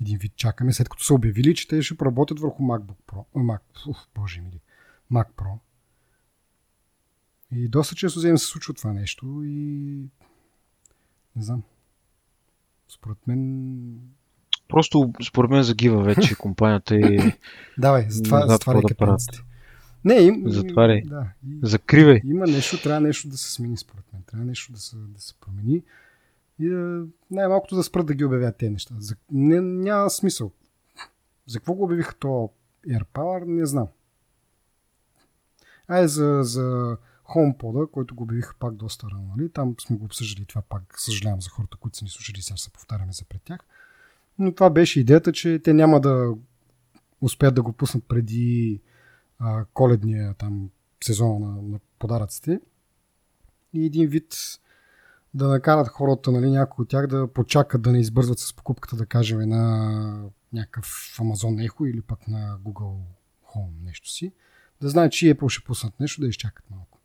един вид чакаме, след като са обявили, че те ще поработят върху MacBook Pro. Mac, уф, боже мили. Mac Pro. И доста често вземе се случва това нещо и не знам. Според мен Просто според мен загива вече компанията и... Давай, затова, затваряй да капаците. Не, им, Затваряй. Да, Закривай. Има нещо, трябва нещо да се смени според мен. Трябва нещо да се, да се промени и да, най-малкото да спрат да ги обявят тези неща. За, не, няма смисъл. За какво го обявиха то AirPower, не знам. Ай, за, за HomePod, който го обявиха пак доста рано. Нали? Там сме го обсъждали това пак. Съжалявам за хората, които са ни слушали, сега се повтаряме за пред тях. Но това беше идеята, че те няма да успеят да го пуснат преди а, коледния там сезон на, на подаръците. И един вид да накарат хората, нали, някои от тях да почакат да не избързват с покупката, да кажем, на някакъв Amazon Echo или пък на Google Home нещо си. Да знаят, че Apple ще пуснат нещо, да изчакат малко.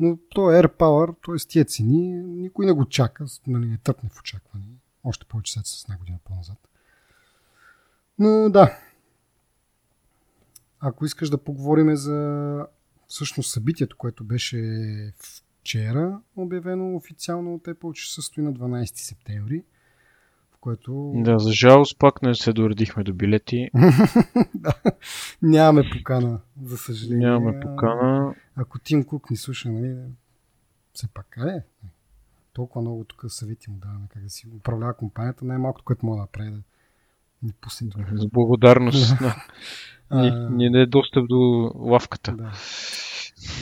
Но то AirPower, т.е. тия цени, никой не го чака, нали, не тъпне в очакване. Още повече след с една година по-назад. Но да. Ако искаш да поговорим за всъщност събитието, което беше вчера обявено официално от Apple, че състои на 12 септември. Което... Да, за жалост пак не се доредихме до билети. да, нямаме покана, за съжаление. Нямаме покана. Ако Тим Кук ни слуша, нали, все пак, е, толкова много тук съвети му даваме как да си управлява компанията, най-малкото, което мога да направи да ни пусне до... С благодарност. да. Ни, ни не е достъп до лавката. Да.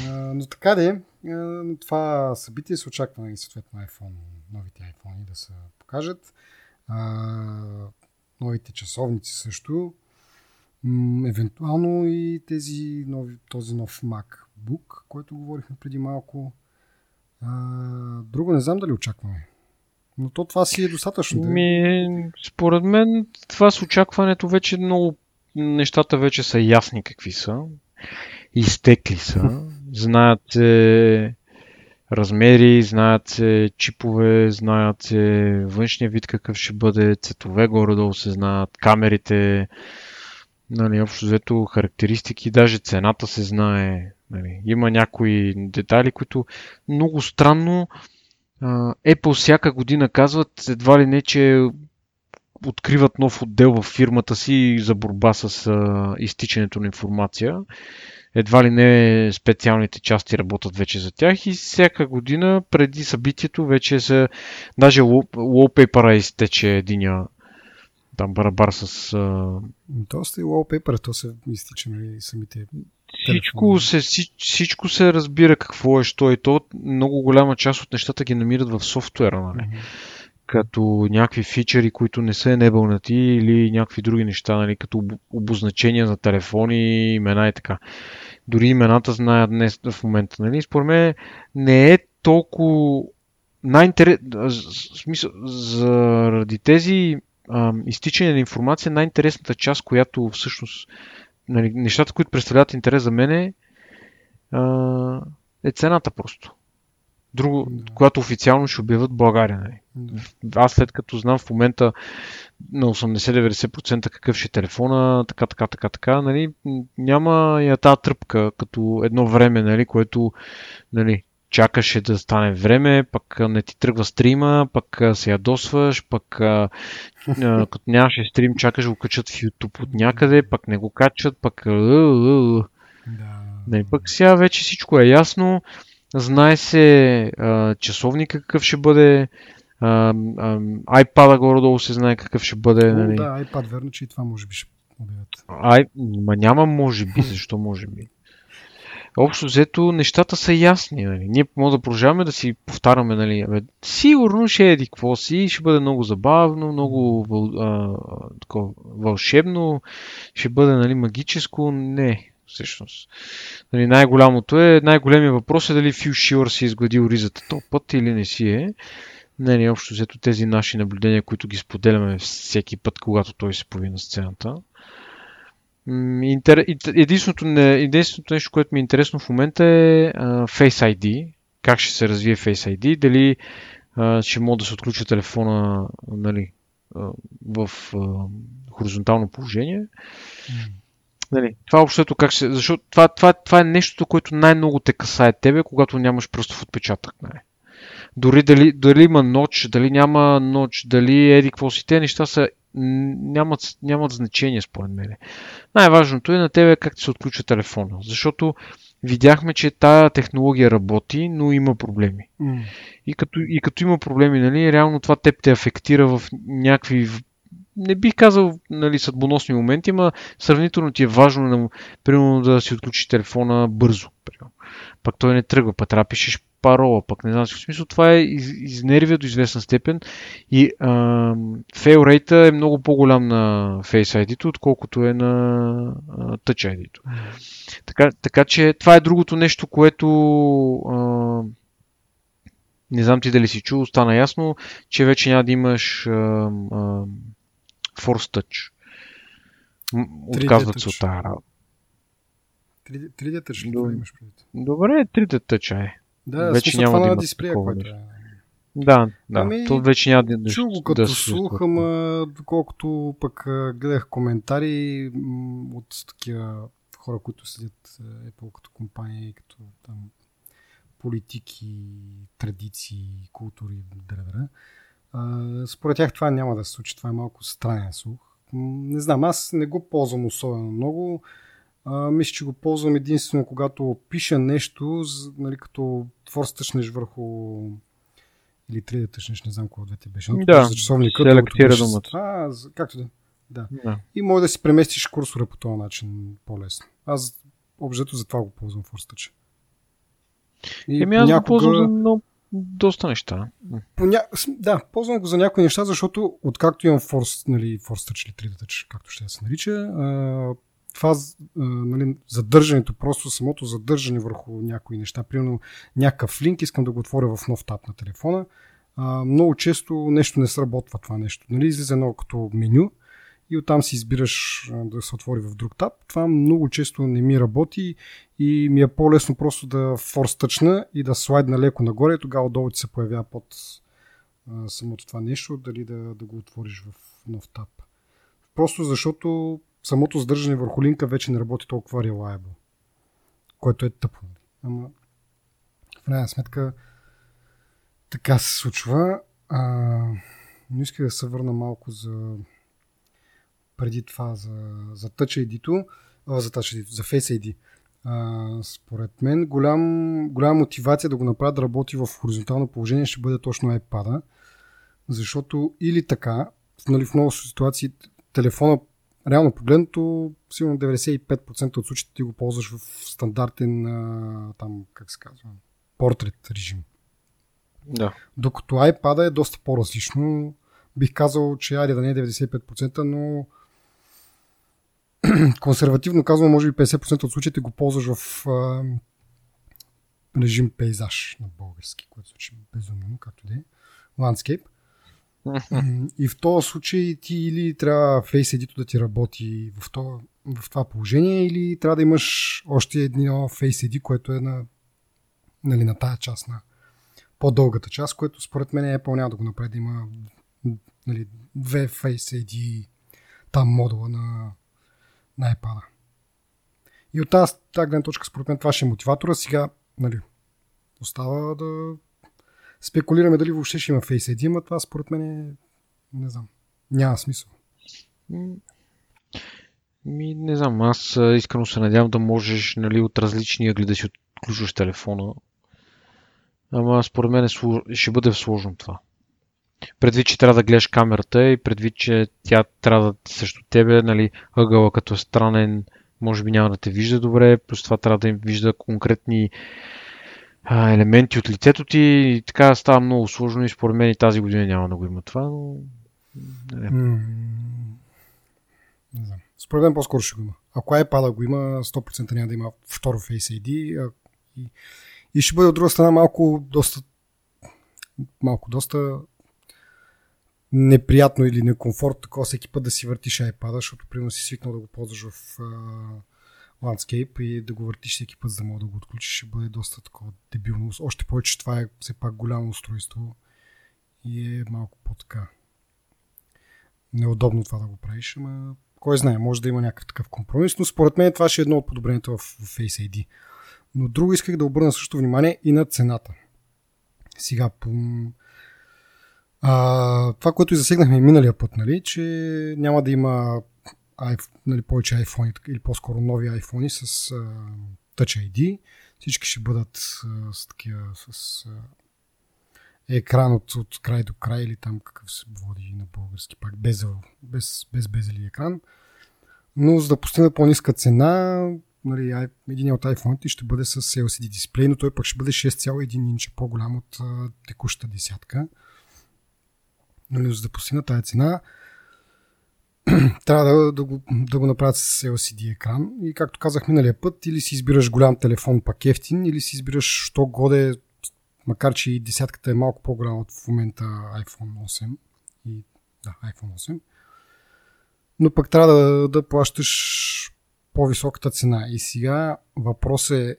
А, но така де, на това събитие се очаква и съответно iPhone, новите iPhone да се покажат. А, новите часовници също. М- евентуално и тези нови, този нов MacBook, който говорихме преди малко. А, друго не знам дали очакваме. Но то това си е достатъчно. Ми, според мен това с очакването вече много нещата вече са ясни какви са. Изтекли са. Знаят се размери, знаят се чипове, знаят се външния вид какъв ще бъде, цветове горе-долу се знаят, камерите, нали, общо взето характеристики, даже цената се знае. Нали. Има някои детайли, които много странно Apple всяка година казват едва ли не, че откриват нов отдел в фирмата си за борба с а, изтичането на информация. Едва ли не специалните части работят вече за тях и всяка година преди събитието вече са... Даже wallpaper изтече единия там барабар с... А... Доста и wallpaper, то се изтича нали, самите всичко се, всичко се разбира какво е, що е то. Много голяма част от нещата ги намират в софтуера, нали? Mm-hmm като някакви фичери, които не са енебълнати или някакви други неща, нали, като обозначения на телефони, имена и така. Дори имената знаят днес в момента. Нали. Според мен не е толкова най-интерес... заради тези а, изтичане на информация, най-интересната част, която всъщност нали, нещата, които представляват интерес за мен е, е цената просто. Друго, да. която официално ще обявят България. Нали. Да. Аз след като знам в момента на 80-90% какъв ще е телефона, така, така, така, така, нали, няма я тази тръпка като едно време, нали, което нали, чакаше да стане време, пък не ти тръгва стрима, пък се ядосваш, пък а, като нямаше стрим, чакаш го качат в YouTube от някъде, пък не го качат, пък... Да. Нали, пък сега вече всичко е ясно. Знае се а, часовника какъв ще бъде. А, а, iPad горе-долу се знае какъв ще бъде. О, Нали. да, iPad, верно, че и това може би ще обявят. Ай, ма няма може би, защо може би. Общо взето нещата са ясни. Нали. Ние може да продължаваме да си повтаряме, нали, бе, сигурно ще еди какво си, ще бъде много забавно, много а, такова, вълшебно, ще бъде нали, магическо. Не, всъщност. Нали, най-голямото е, най-големият въпрос е дали Фил Шилър си е изгладил ризата този път или не си е. Не, общо взето тези наши наблюдения, които ги споделяме всеки път, когато той се появи на сцената. Единственото, не... Единственото нещо, което ми е интересно в момента е Face ID. Как ще се развие Face ID. Дали ще мога да се отключа телефона нали, в хоризонтално положение. Нали, това общото как ще... Защото това, това, това е нещото, което най-много те касае тебе, когато нямаш пръстов отпечатък. Нали. Дори дали, дали има ноч, дали няма ноч, дали еди какво си, те неща са нямат, нямат значение според мен. Най-важното е на тебе как ти се отключва телефона, защото видяхме, че тая технология работи, но има проблеми. Mm. И, като, и като има проблеми, нали, реално това теб те афектира в някакви не бих казал нали, съдбоносни моменти, ма сравнително ти е важно примерно, да си отключиш телефона бързо. Примерно. Пък той не тръгва, пък трябва пишеш парола, пък не знам в смисъл, това е из, изнервия до известна степен и фейл рейта е много по-голям на Face ID, отколкото е на а, Touch ID. Така, така че това е другото нещо, което а, не знам ти дали си чул, стана ясно, че вече няма да имаш а, а, Force Touch. Отказват се от тази работа. 3D Touch ли това имаш предвид? Добре, 3D Touch е. Да, вече няма да има дисплея, което е. Да, да. Ами, то вече няма да Чу го като да слух, ама доколкото пък гледах коментари от такива хора, които следят Apple като компания и като там политики, традиции, култури, дра, според тях това няма да се случи. Това е малко странен слух. Не знам, аз не го ползвам особено много. А, мисля, че го ползвам единствено когато пиша нещо, нали, като форс тъчнеш върху или 3D тъчнеш, не знам кога двете беше. Да, за часовника. Селектира думата. А, както да. Да. да. И може да си преместиш курсора по този начин по-лесно. Аз обжето за това го ползвам. И Еми аз някога... го ползвам за много, доста неща. Поня... Да, ползвам го за някои неща, защото откакто имам Force, нали, Force Touch или 3D Touch, както ще се нарича, това нали, задържането, просто самото задържане върху някои неща, примерно някакъв линк, искам да го отворя в нов тап на телефона, много често нещо не сработва това нещо. Нали, излиза едно като меню и оттам си избираш да се отвори в друг тап. Това много често не ми работи и ми е по-лесно просто да форс тъчна и да слайдна леко нагоре и тогава отдолу ти се появява под а, самото това нещо, дали да, да го отвориш в нов тап. Просто защото самото задържане върху линка вече не работи толкова reliable, което е тъпо. Нали? Ама в крайна сметка така се случва. А, но исках да се върна малко за преди това за, за Touch ID, а, за Touch ID, за Face ID. А, според мен голям, голяма мотивация да го направят да работи в хоризонтално положение ще бъде точно iPad, защото или така, нали, в много ситуации телефона реално погледнато, сигурно 95% от случаите ти го ползваш в стандартен там, как се казва, портрет режим. Да. Докато iPad е доста по-различно. Бих казал, че айде да не е 95%, но консервативно казвам, може би 50% от случаите го ползваш в а, режим пейзаж на български, което звучи безумно, както да е. Landscape. И в този случай ти или трябва Face ID да ти работи в, това, в това положение, или трябва да имаш още едно Face ID, което е на, нали, на тая част, на по-дългата част, което според мен Apple няма да го направи да има нали, две Face ID там модула на, на iPad. И от тази, гледна точка, според мен, това ще е мотиватора. Сега, нали, остава да спекулираме дали въобще ще има Face ID, но това според мен е, не знам, няма смисъл. Ми, не знам, аз искрено се надявам да можеш нали, от различни ъгли да си отключваш телефона. Ама според мен е, ще бъде сложно това. Предвид, че трябва да гледаш камерата и предвид, че тя трябва да срещу тебе, нали, ъгъла като е странен, може би няма да те вижда добре, плюс това трябва да им вижда конкретни а, елементи от лицето ти и така става много сложно и според мен и тази година няма да го има това, но... Не. Mm. Не знам. Според мен по-скоро ще го има. Ако iPad го има, 100% няма да има второ Face ID а, и, и ще бъде от друга страна малко доста малко доста неприятно или некомфортно такова всеки път да си въртиш iPad, защото примерно си свикнал да го ползваш в Landscape и да го въртиш всеки път, за да мога да го отключиш, ще бъде доста такова дебилно. Още повече, че това е все пак голямо устройство и е малко по-така неудобно това да го правиш, ама кой знае, може да има някакъв такъв компромис, но според мен това ще е едно от подобренията в, в Face ID. Но друго исках да обърна също внимание и на цената. Сега, по... а, това, което и засегнахме миналия път, нали, че няма да има нали, повече iPhone или по-скоро нови iPhone с а, Touch ID. Всички ще бъдат а, с такива с а, екран от, от край до край или там какъв се води на български пак, без, без, без безели екран. Но за да постигнат по-ниска цена, нали, един от iPhone ще бъде с LCD дисплей, но той пък ще бъде 6,1 инча по-голям от а, текущата десятка. Нали, за да постигнат тази цена, трябва да, да, го, да го направят с LCD екран. И както казах миналия път, или си избираш голям телефон пак ефтин, или си избираш що годе макар че и десятката е малко по-голяма от в момента iPhone 8 и да, iPhone 8 но пък трябва да, да плащаш по-високата цена. И сега въпрос е,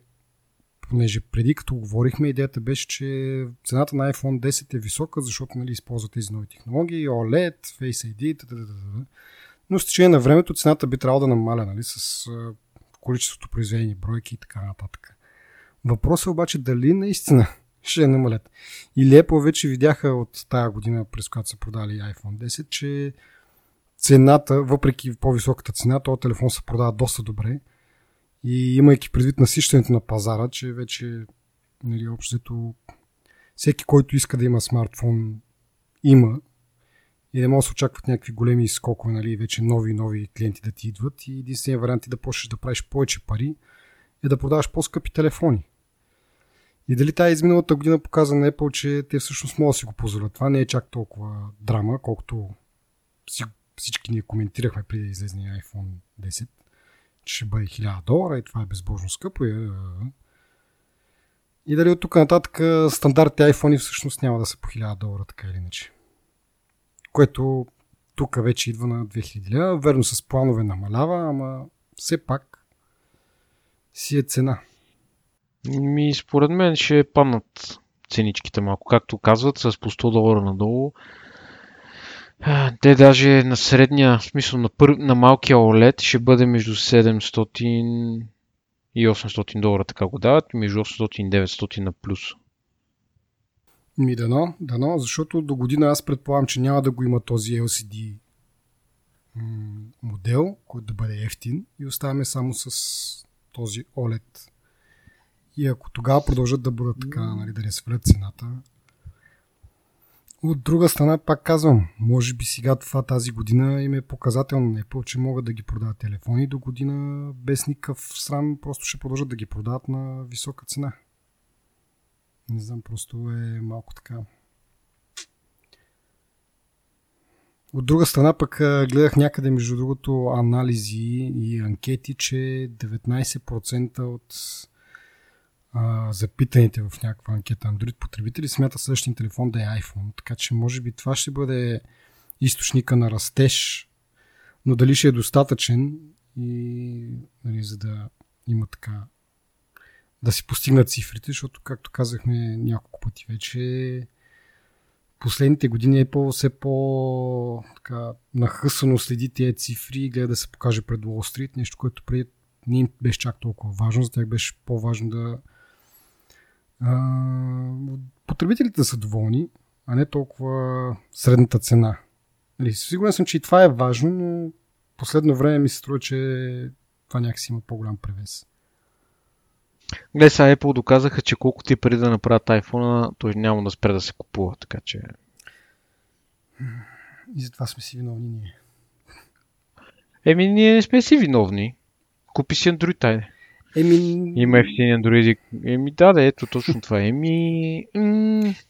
понеже преди като говорихме, идеята беше, че цената на iPhone 10 е висока, защото нали, използва тези нови технологии, OLED, Face ID, т.д. но с течение на времето цената би трябвало да намаля нали, с количеството произведени бройки и така нататък. Въпросът е обаче дали наистина ще намалят. И Apple вече видяха от тая година, през която са продали iPhone 10, че цената, въпреки по-високата цена, този телефон се продава доста добре. И имайки предвид насищането на пазара, че вече нали, общото всеки, който иска да има смартфон, има. И не може да се очакват някакви големи скокове, нали, вече нови нови клиенти да ти идват. И единственият вариант е да почнеш да правиш повече пари е да продаваш по-скъпи телефони. И дали тази изминалата година показа на Apple, че те всъщност могат да си го позволят. Това не е чак толкова драма, колкото всички ние коментирахме преди да излезе iPhone 10, че ще бъде 1000 долара и това е безбожно скъпо. И, и дали от тук нататък стандартните iPhone всъщност няма да са по 1000 долара, така или иначе. Което тук вече идва на 2000 лева. Верно с планове намалява, ама все пак си е цена. Ми, според мен ще паднат ценичките малко. Както казват, с по 100 долара надолу. Те даже на средния, в смисъл на, пър... на малкия OLED ще бъде между 700 и 800 долара, така го дават, между 800 и 900 на плюс. Ми дано, дано, защото до година аз предполагам, че няма да го има този LCD модел, който да бъде ефтин и оставаме само с този OLED и ако тогава продължат да бъдат така, нали, да не свалят цената. От друга страна, пак казвам, може би сега това тази година им е показателно на Apple, че могат да ги продават телефони до година без никакъв срам, просто ще продължат да ги продават на висока цена. Не знам, просто е малко така. От друга страна пък гледах някъде между другото анализи и анкети, че 19% от запитаните в някаква анкета Android потребители смята следващия телефон да е iPhone. Така че може би това ще бъде източника на растеж, но дали ще е достатъчен и нали, за да има така да си постигнат цифрите, защото както казахме няколко пъти вече последните години Apple все по така, нахъсано следи тези цифри и гледа да се покаже пред Wall Street, нещо, което преди не им беше чак толкова важно, за тях беше по-важно да потребителите са доволни, а не толкова средната цена. Нали, сигурен съм, че и това е важно, но последно време ми се струва, че това някакси има по-голям превес. Гледай, сега Apple доказаха, че колко ти пари да направят iPhone, той няма да спре да се купува, така че... И затова сме си виновни ние. Еми, ние не сме си виновни. Купи си Android, айде. Еми... Има ефтини Android. Еми, да, да, ето точно това. Еми...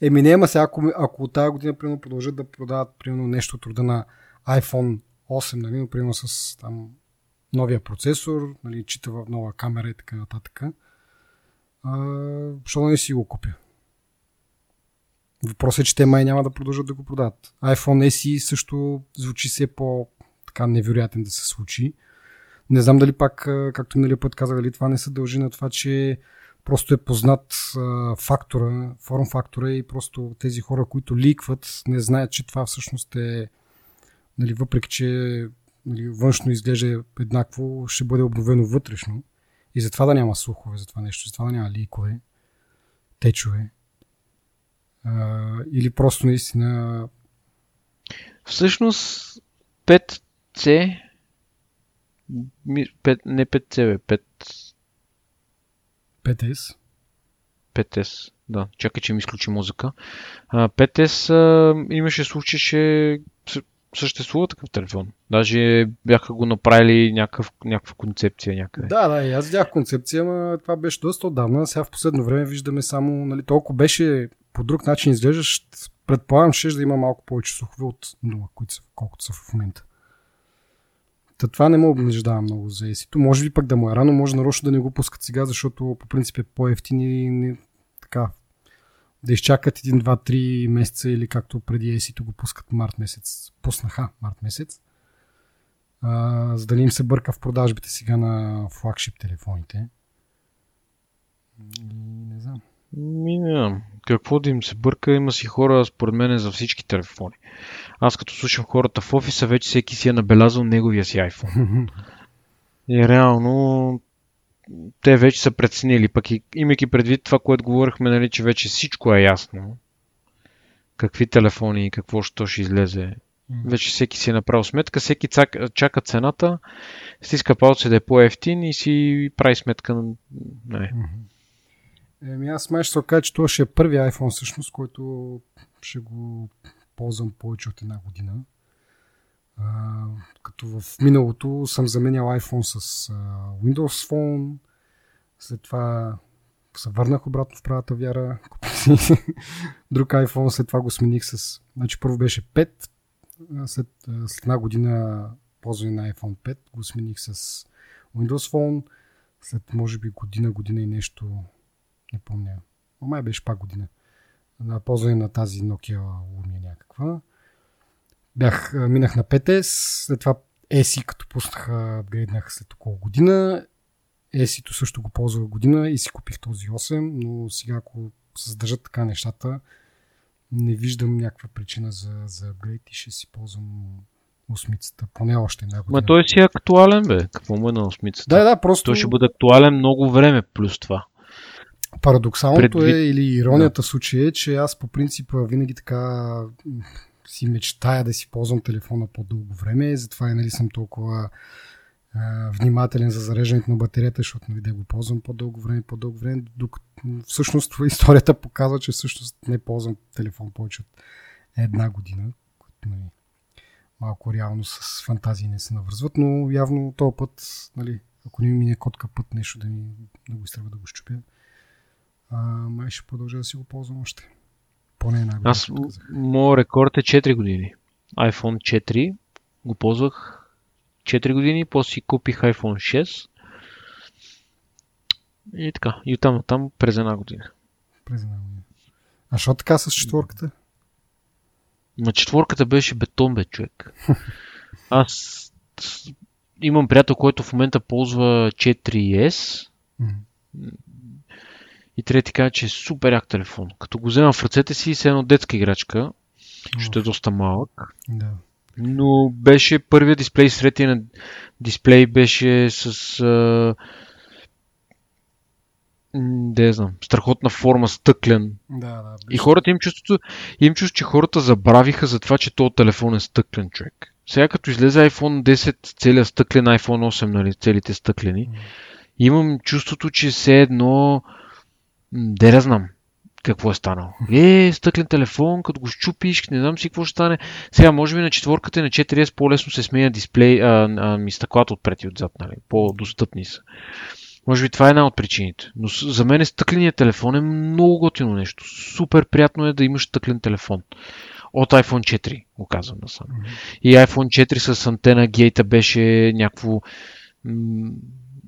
Еми не, ама сега, ако, ако тази година примерно, продължат да продават примерно, нещо от рода на iPhone 8, нали, но, примерно с там, новия процесор, нали, чита в нова камера и така нататък, а, защо да не си го купя? Въпросът е, че те май няма да продължат да го продават. iPhone SE също звучи все по така невероятен да се случи. Не знам дали пак, както миналия път казах, дали това не се дължи на това, че просто е познат фактора, форм фактора и просто тези хора, които ликват, не знаят, че това всъщност е, нали, въпреки че нали, външно изглежда еднакво, ще бъде обновено вътрешно. И затова да няма слухове за това нещо, затова да няма ликове, течове. А, или просто наистина Всъщност 5C ми- 5, не 5C, бе, 5, 5S. 5S. Да, чакай, че ми изключи музика. А, 5S а, имаше случай, че съ- съществува такъв телефон. Даже бяха го направили някакъв, някаква концепция някъде. Да, да, и аз видях концепция, но това беше доста отдавна. Сега в последно време виждаме само, нали, толкова беше по друг начин изглеждащ. Предполагам, ще да има малко повече слухове от 0, които са, колкото са в момента. Та това не му обнеждава много за esi Може би пък да му е рано, може нарочно да не го пускат сега, защото по принцип е по-ефтини и не, така, да изчакат 1, 2, 3 месеца или както преди esi го пускат март месец. Пуснаха март месец. А, за да не им се бърка в продажбите сега на флагшип телефоните. Не знам. Ми, не. Какво да им се бърка, има си хора, според мен, за всички телефони. Аз като слушам хората в офиса, вече всеки си е набелязал неговия си iPhone. И реално те вече са преценили, пък и имайки предвид това, което говорихме, нали, че вече всичко е ясно. Какви телефони и какво що ще излезе. Вече всеки си е направил сметка, всеки цак- чака цената, стиска палци да е по-ефтин и си прави сметка. Не. Еми аз май ще се окажа, че това ще е първи iPhone всъщност, който ще го ползвам повече от една година. А, като в миналото съм заменял iPhone с а, Windows Phone, след това се върнах обратно в правата вяра, купих друг iPhone, след това го смених с... Значи първо беше 5, а след, след една година ползване на iPhone 5 го смених с Windows Phone, след може би година, година и нещо, не помня, но май беше пак година, на ползване на тази Nokia Lumia някаква. Бях, минах на 5S, след това SE като пуснаха, апгрейднах след около година. SE-то също го ползвах година и си купих този 8, но сега ако се задържат така нещата, не виждам някаква причина за, за апгрейд и ще си ползвам осмицата, поне още една година. Ма той си е актуален, бе. Какво му е на осмицата? Да, да, просто Той ще бъде актуален много време плюс това. Парадоксалното Предвид- е, или иронията в случая е, че аз по принцип винаги така си мечтая да си ползвам телефона по-дълго време, затова и нали съм толкова а, внимателен за зареждането на батерията, защото нали, да го ползвам по-дълго време, по-дълго време, докато всъщност историята показва, че всъщност не ползвам телефон повече от една година, което нали, малко реално с фантазии не се навързват, но явно този път, нали, ако не ми мине котка път нещо да, ми, да го изтръгва да го щупя, а, май ще продължа да си го ползвам още. Поне една година. Аз, моят рекорд е 4 години. iPhone 4 го ползвах 4 години, после си купих iPhone 6. И така, и оттам натам през една година. През една година. А що така с четворката? На четворката беше бетон, бе, човек. Аз имам приятел, който в момента ползва 4S М. и трябва да ти кажа, че е супер як телефон. Като го взема в ръцете си, се едно детска играчка, защото е доста малък. Да. Но беше първият дисплей, средния на дисплей беше с а, я знам, страхотна форма, стъклен. Да, да. И хората им чувството, им чувство, че хората забравиха за това, че този телефон е стъклен човек. Сега като излезе iPhone 10, целият стъклен iPhone 8, нали, целите стъклени, имам чувството, че все едно, де да знам какво е станало. Е, стъклен телефон, като го щупиш, не знам си какво ще стане. Сега, може би на четворката и на 4S по-лесно се сменя дисплей, а, а, ми стъклата отпред и отзад, нали, по-достъпни са. Може би това е една от причините. Но за мен стъкленият телефон е много готино нещо. Супер приятно е да имаш стъклен телефон. От iPhone 4, го казвам насам. Mm-hmm. И iPhone 4 с антена гейта беше някакво...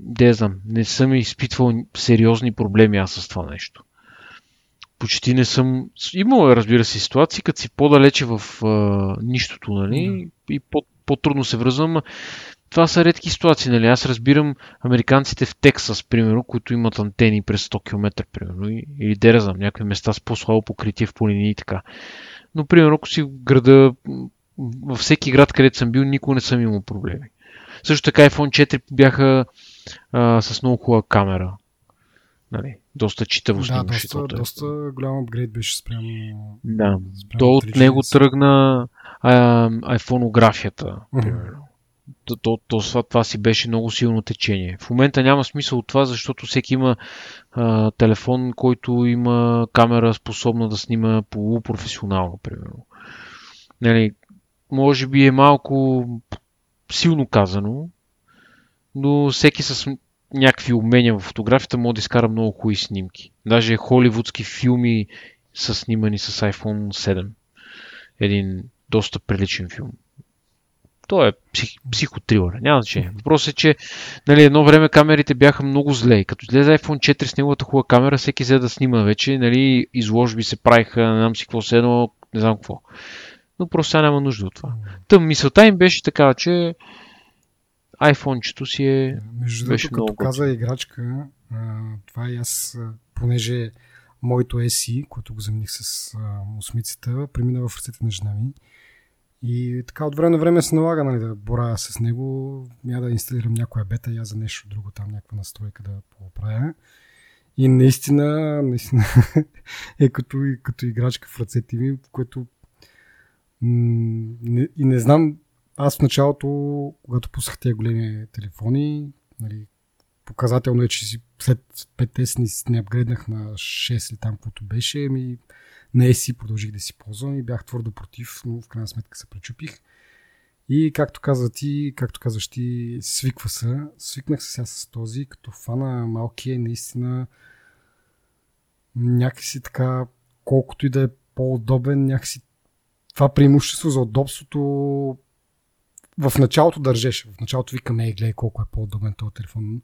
Не знам, не съм изпитвал сериозни проблеми аз с това нещо. Почти не съм... Имало, разбира се, ситуации, като си по-далече в а, нищото, нали? Mm-hmm. И по- по-трудно се връзвам това са редки ситуации, нали? Аз разбирам американците в Тексас, примерно, които имат антени през 100 км, примерно, или да знам, някакви места с по-слабо покритие в планини и така. Но, примерно, ако си в града, във всеки град, където съм бил, никога не съм имал проблеми. Също така iPhone 4 бяха а, с много хубава камера. Нали, доста читаво да, доста, доста голям апгрейд беше спрямо... Да, спрямо то от него тръгна а, айфонографията, примерно то, то, то, това, това си беше много силно течение. В момента няма смисъл от това, защото всеки има а, телефон, който има камера способна да снима полупрофесионално, примерно. Нали, може би е малко силно казано, но всеки с някакви умения в фотографията може да изкара много хубави снимки. Даже холивудски филми са снимани с iPhone 7. Един доста приличен филм. То е псих, психотрилър. Няма значение. Въпросът е, че нали, едно време камерите бяха много зле. И като излезе iPhone 4 с неговата хубава камера, всеки взе да снима вече. Нали, изложби се правиха, не знам си какво се едно, не знам какво. Но просто сега няма нужда от това. Тъм мисълта им беше така, че iPhone-чето си е. Между другото, като много каза играчка, това и аз, понеже моето SE, което го замених с осмицата, премина в ръцете на жена ми. И така от време на време се налага нали, да боравя с него. Я да инсталирам някоя бета, я за нещо друго там, някаква настройка да поправя. И наистина, наистина е като, като играчка в ръцете ми, което не, и не знам, аз в началото, когато пуснах тези големи телефони, нали, показателно е, че си след 5S не, не апгрейднах на 6 или там, каквото беше, ми на ESI продължих да си ползвам и бях твърдо против, но в крайна сметка се пречупих. И както каза ти, както казваш ти, свиква се. Свикнах се сега с този, като фана малкия, наистина някакси така, колкото и да е по-удобен, някакси това преимущество за удобството в началото държеше. В началото викам, ей, гледай колко е по-удобен този телефон,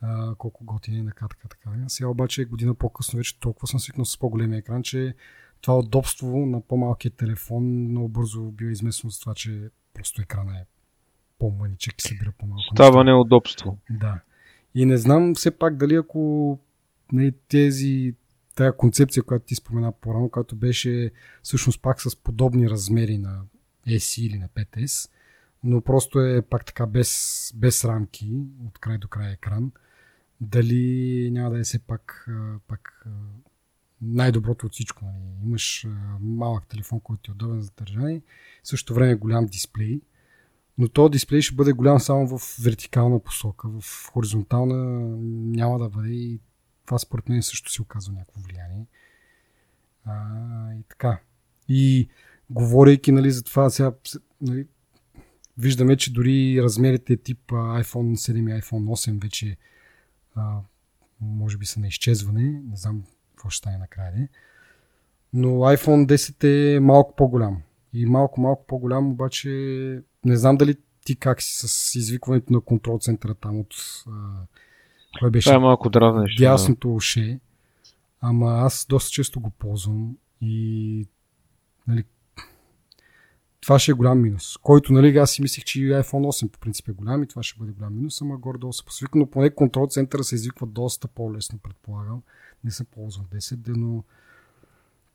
а, колко готин е, така, така, така. Сега обаче година по-късно вече толкова съм свикнал с по-големия екран, че това удобство на по-малкия телефон много бързо бива изместно с това, че просто екрана е по-маничък и събира по-малко. Става неудобство. Да. И не знам все пак дали ако нали, тези тая концепция, която ти спомена по-рано, която беше всъщност пак с подобни размери на SE или на 5S, но просто е пак така без, без рамки от край до край екран. Дали няма да е все пак, пак най-доброто от всичко. Нали. Имаш малък телефон, който е удобен за държане, в същото време голям дисплей, но този дисплей ще бъде голям само в вертикална посока, в хоризонтална няма да бъде и това според мен също си оказва някакво влияние. А, и така. И говорейки нали, за това, сега нали, виждаме, че дори размерите тип iPhone 7 и iPhone 8 вече а, може би са на изчезване. Не знам какво ще стане накрая. Но iPhone 10 е малко по-голям. И малко, малко по-голям, обаче не знам дали ти как си с извикването на контрол центъра там от а, кое беше? Това е малко дразнещо. Дясното да. уше. Ама аз доста често го ползвам и нали, това ще е голям минус. Който, нали, аз си мислих, че iPhone 8 по принцип е голям и това ще бъде голям минус, ама горе-долу се посвика, но поне контрол центъра се извиква доста по-лесно, предполагам. Не съм ползвал 10, но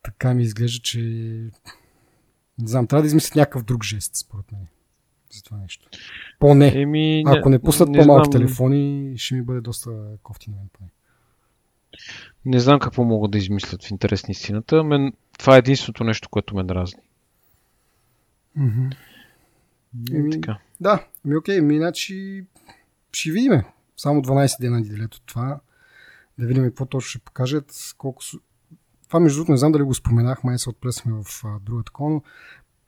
така ми изглежда, че не знам, трябва да измислят някакъв друг жест, според мен. За това нещо. Поне. Еми, Ако не пуснат не по-малки знам... телефони, ще ми бъде доста кофти на мен поне. Не знам какво могат да измислят в интерес на истината. Мен, това е единственото нещо, което ме дразни. Mm-hmm. Еми, така. Да, ми окей, ми иначе ще видим. Само 12 дена неделето това. Да видим какво точно ще покажат. Колко... Това между другото не знам дали го споменах, май се отплесваме в а, другата коно.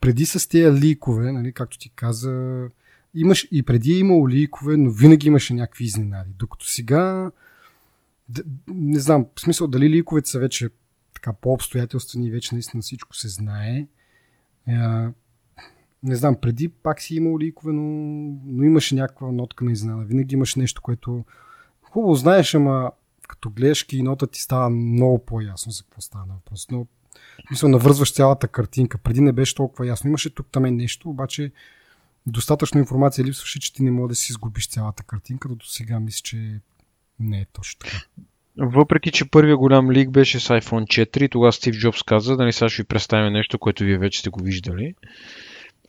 Преди с тези ликове, нали, както ти каза, имаш, и преди е имало ликове, но винаги имаше някакви изненади. Докато сега, д- не знам, в смисъл дали ликовете са вече така по-обстоятелствени и вече наистина всичко се знае. А, не знам, преди пак си имал ликове, но, но имаше някаква нотка на изненада. Винаги имаш нещо, което хубаво знаеш, ама като гледаш кинота ти става много по-ясно за какво става въпрос. Но, смисъл, навързваш цялата картинка. Преди не беше толкова ясно. Имаше тук там нещо, обаче достатъчно информация липсваше, че ти не можеш да си изгубиш цялата картинка, дото сега мисля, че не е точно така. Въпреки, че първия голям лик беше с iPhone 4, тогава Стив Джобс каза, нали сега ще ви представим нещо, което вие вече сте го виждали.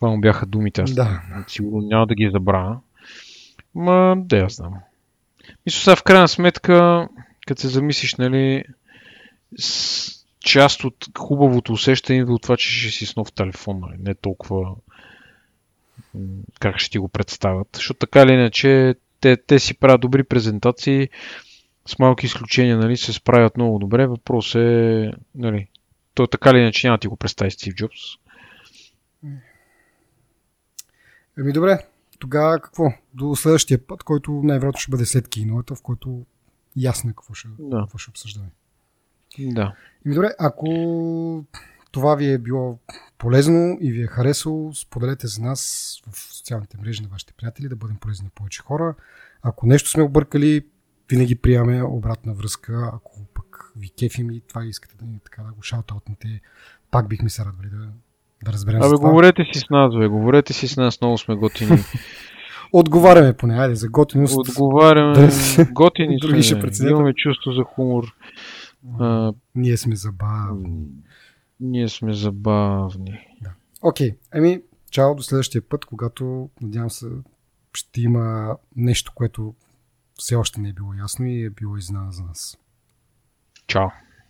Това му бяха думите, аз Да. сигурно няма да ги забравя. Ма, да я знам. Мисля, сега в крайна сметка, като се замислиш, нали, част от хубавото усещане идва от това, че ще си с нов телефон, нали, не толкова как ще ти го представят. Защото така или иначе, те, те си правят добри презентации, с малки изключения, нали, се справят много добре. Въпрос е, нали, то така или иначе няма да ти го представи Стив Джобс. Еми добре, тогава какво? До следващия път, който най-вероятно ще бъде след кинота, в който ясно е какво ще, Да. какво ще обсъждаме. Да. Еми добре, ако това ви е било полезно и ви е харесало, споделете за нас в социалните мрежи на вашите приятели, да бъдем полезни на повече хора. Ако нещо сме объркали, винаги приемаме обратна връзка. Ако пък ви кефим и това искате да ни така да го шаутаутнете, пак бихме се радвали да, да разберем Абе, говорете си с нас, бе, говорете си с нас, много сме готини. Отговаряме поне, айде, за готиност. Отговаряме, Да. готини Други ще сме, преценят. имаме чувство за хумор. А, Ние сме забавни. ние сме забавни. Окей, ами, чао до следващия път, когато, надявам се, ще има нещо, което все още не е било ясно и е било изненада за нас. Чао.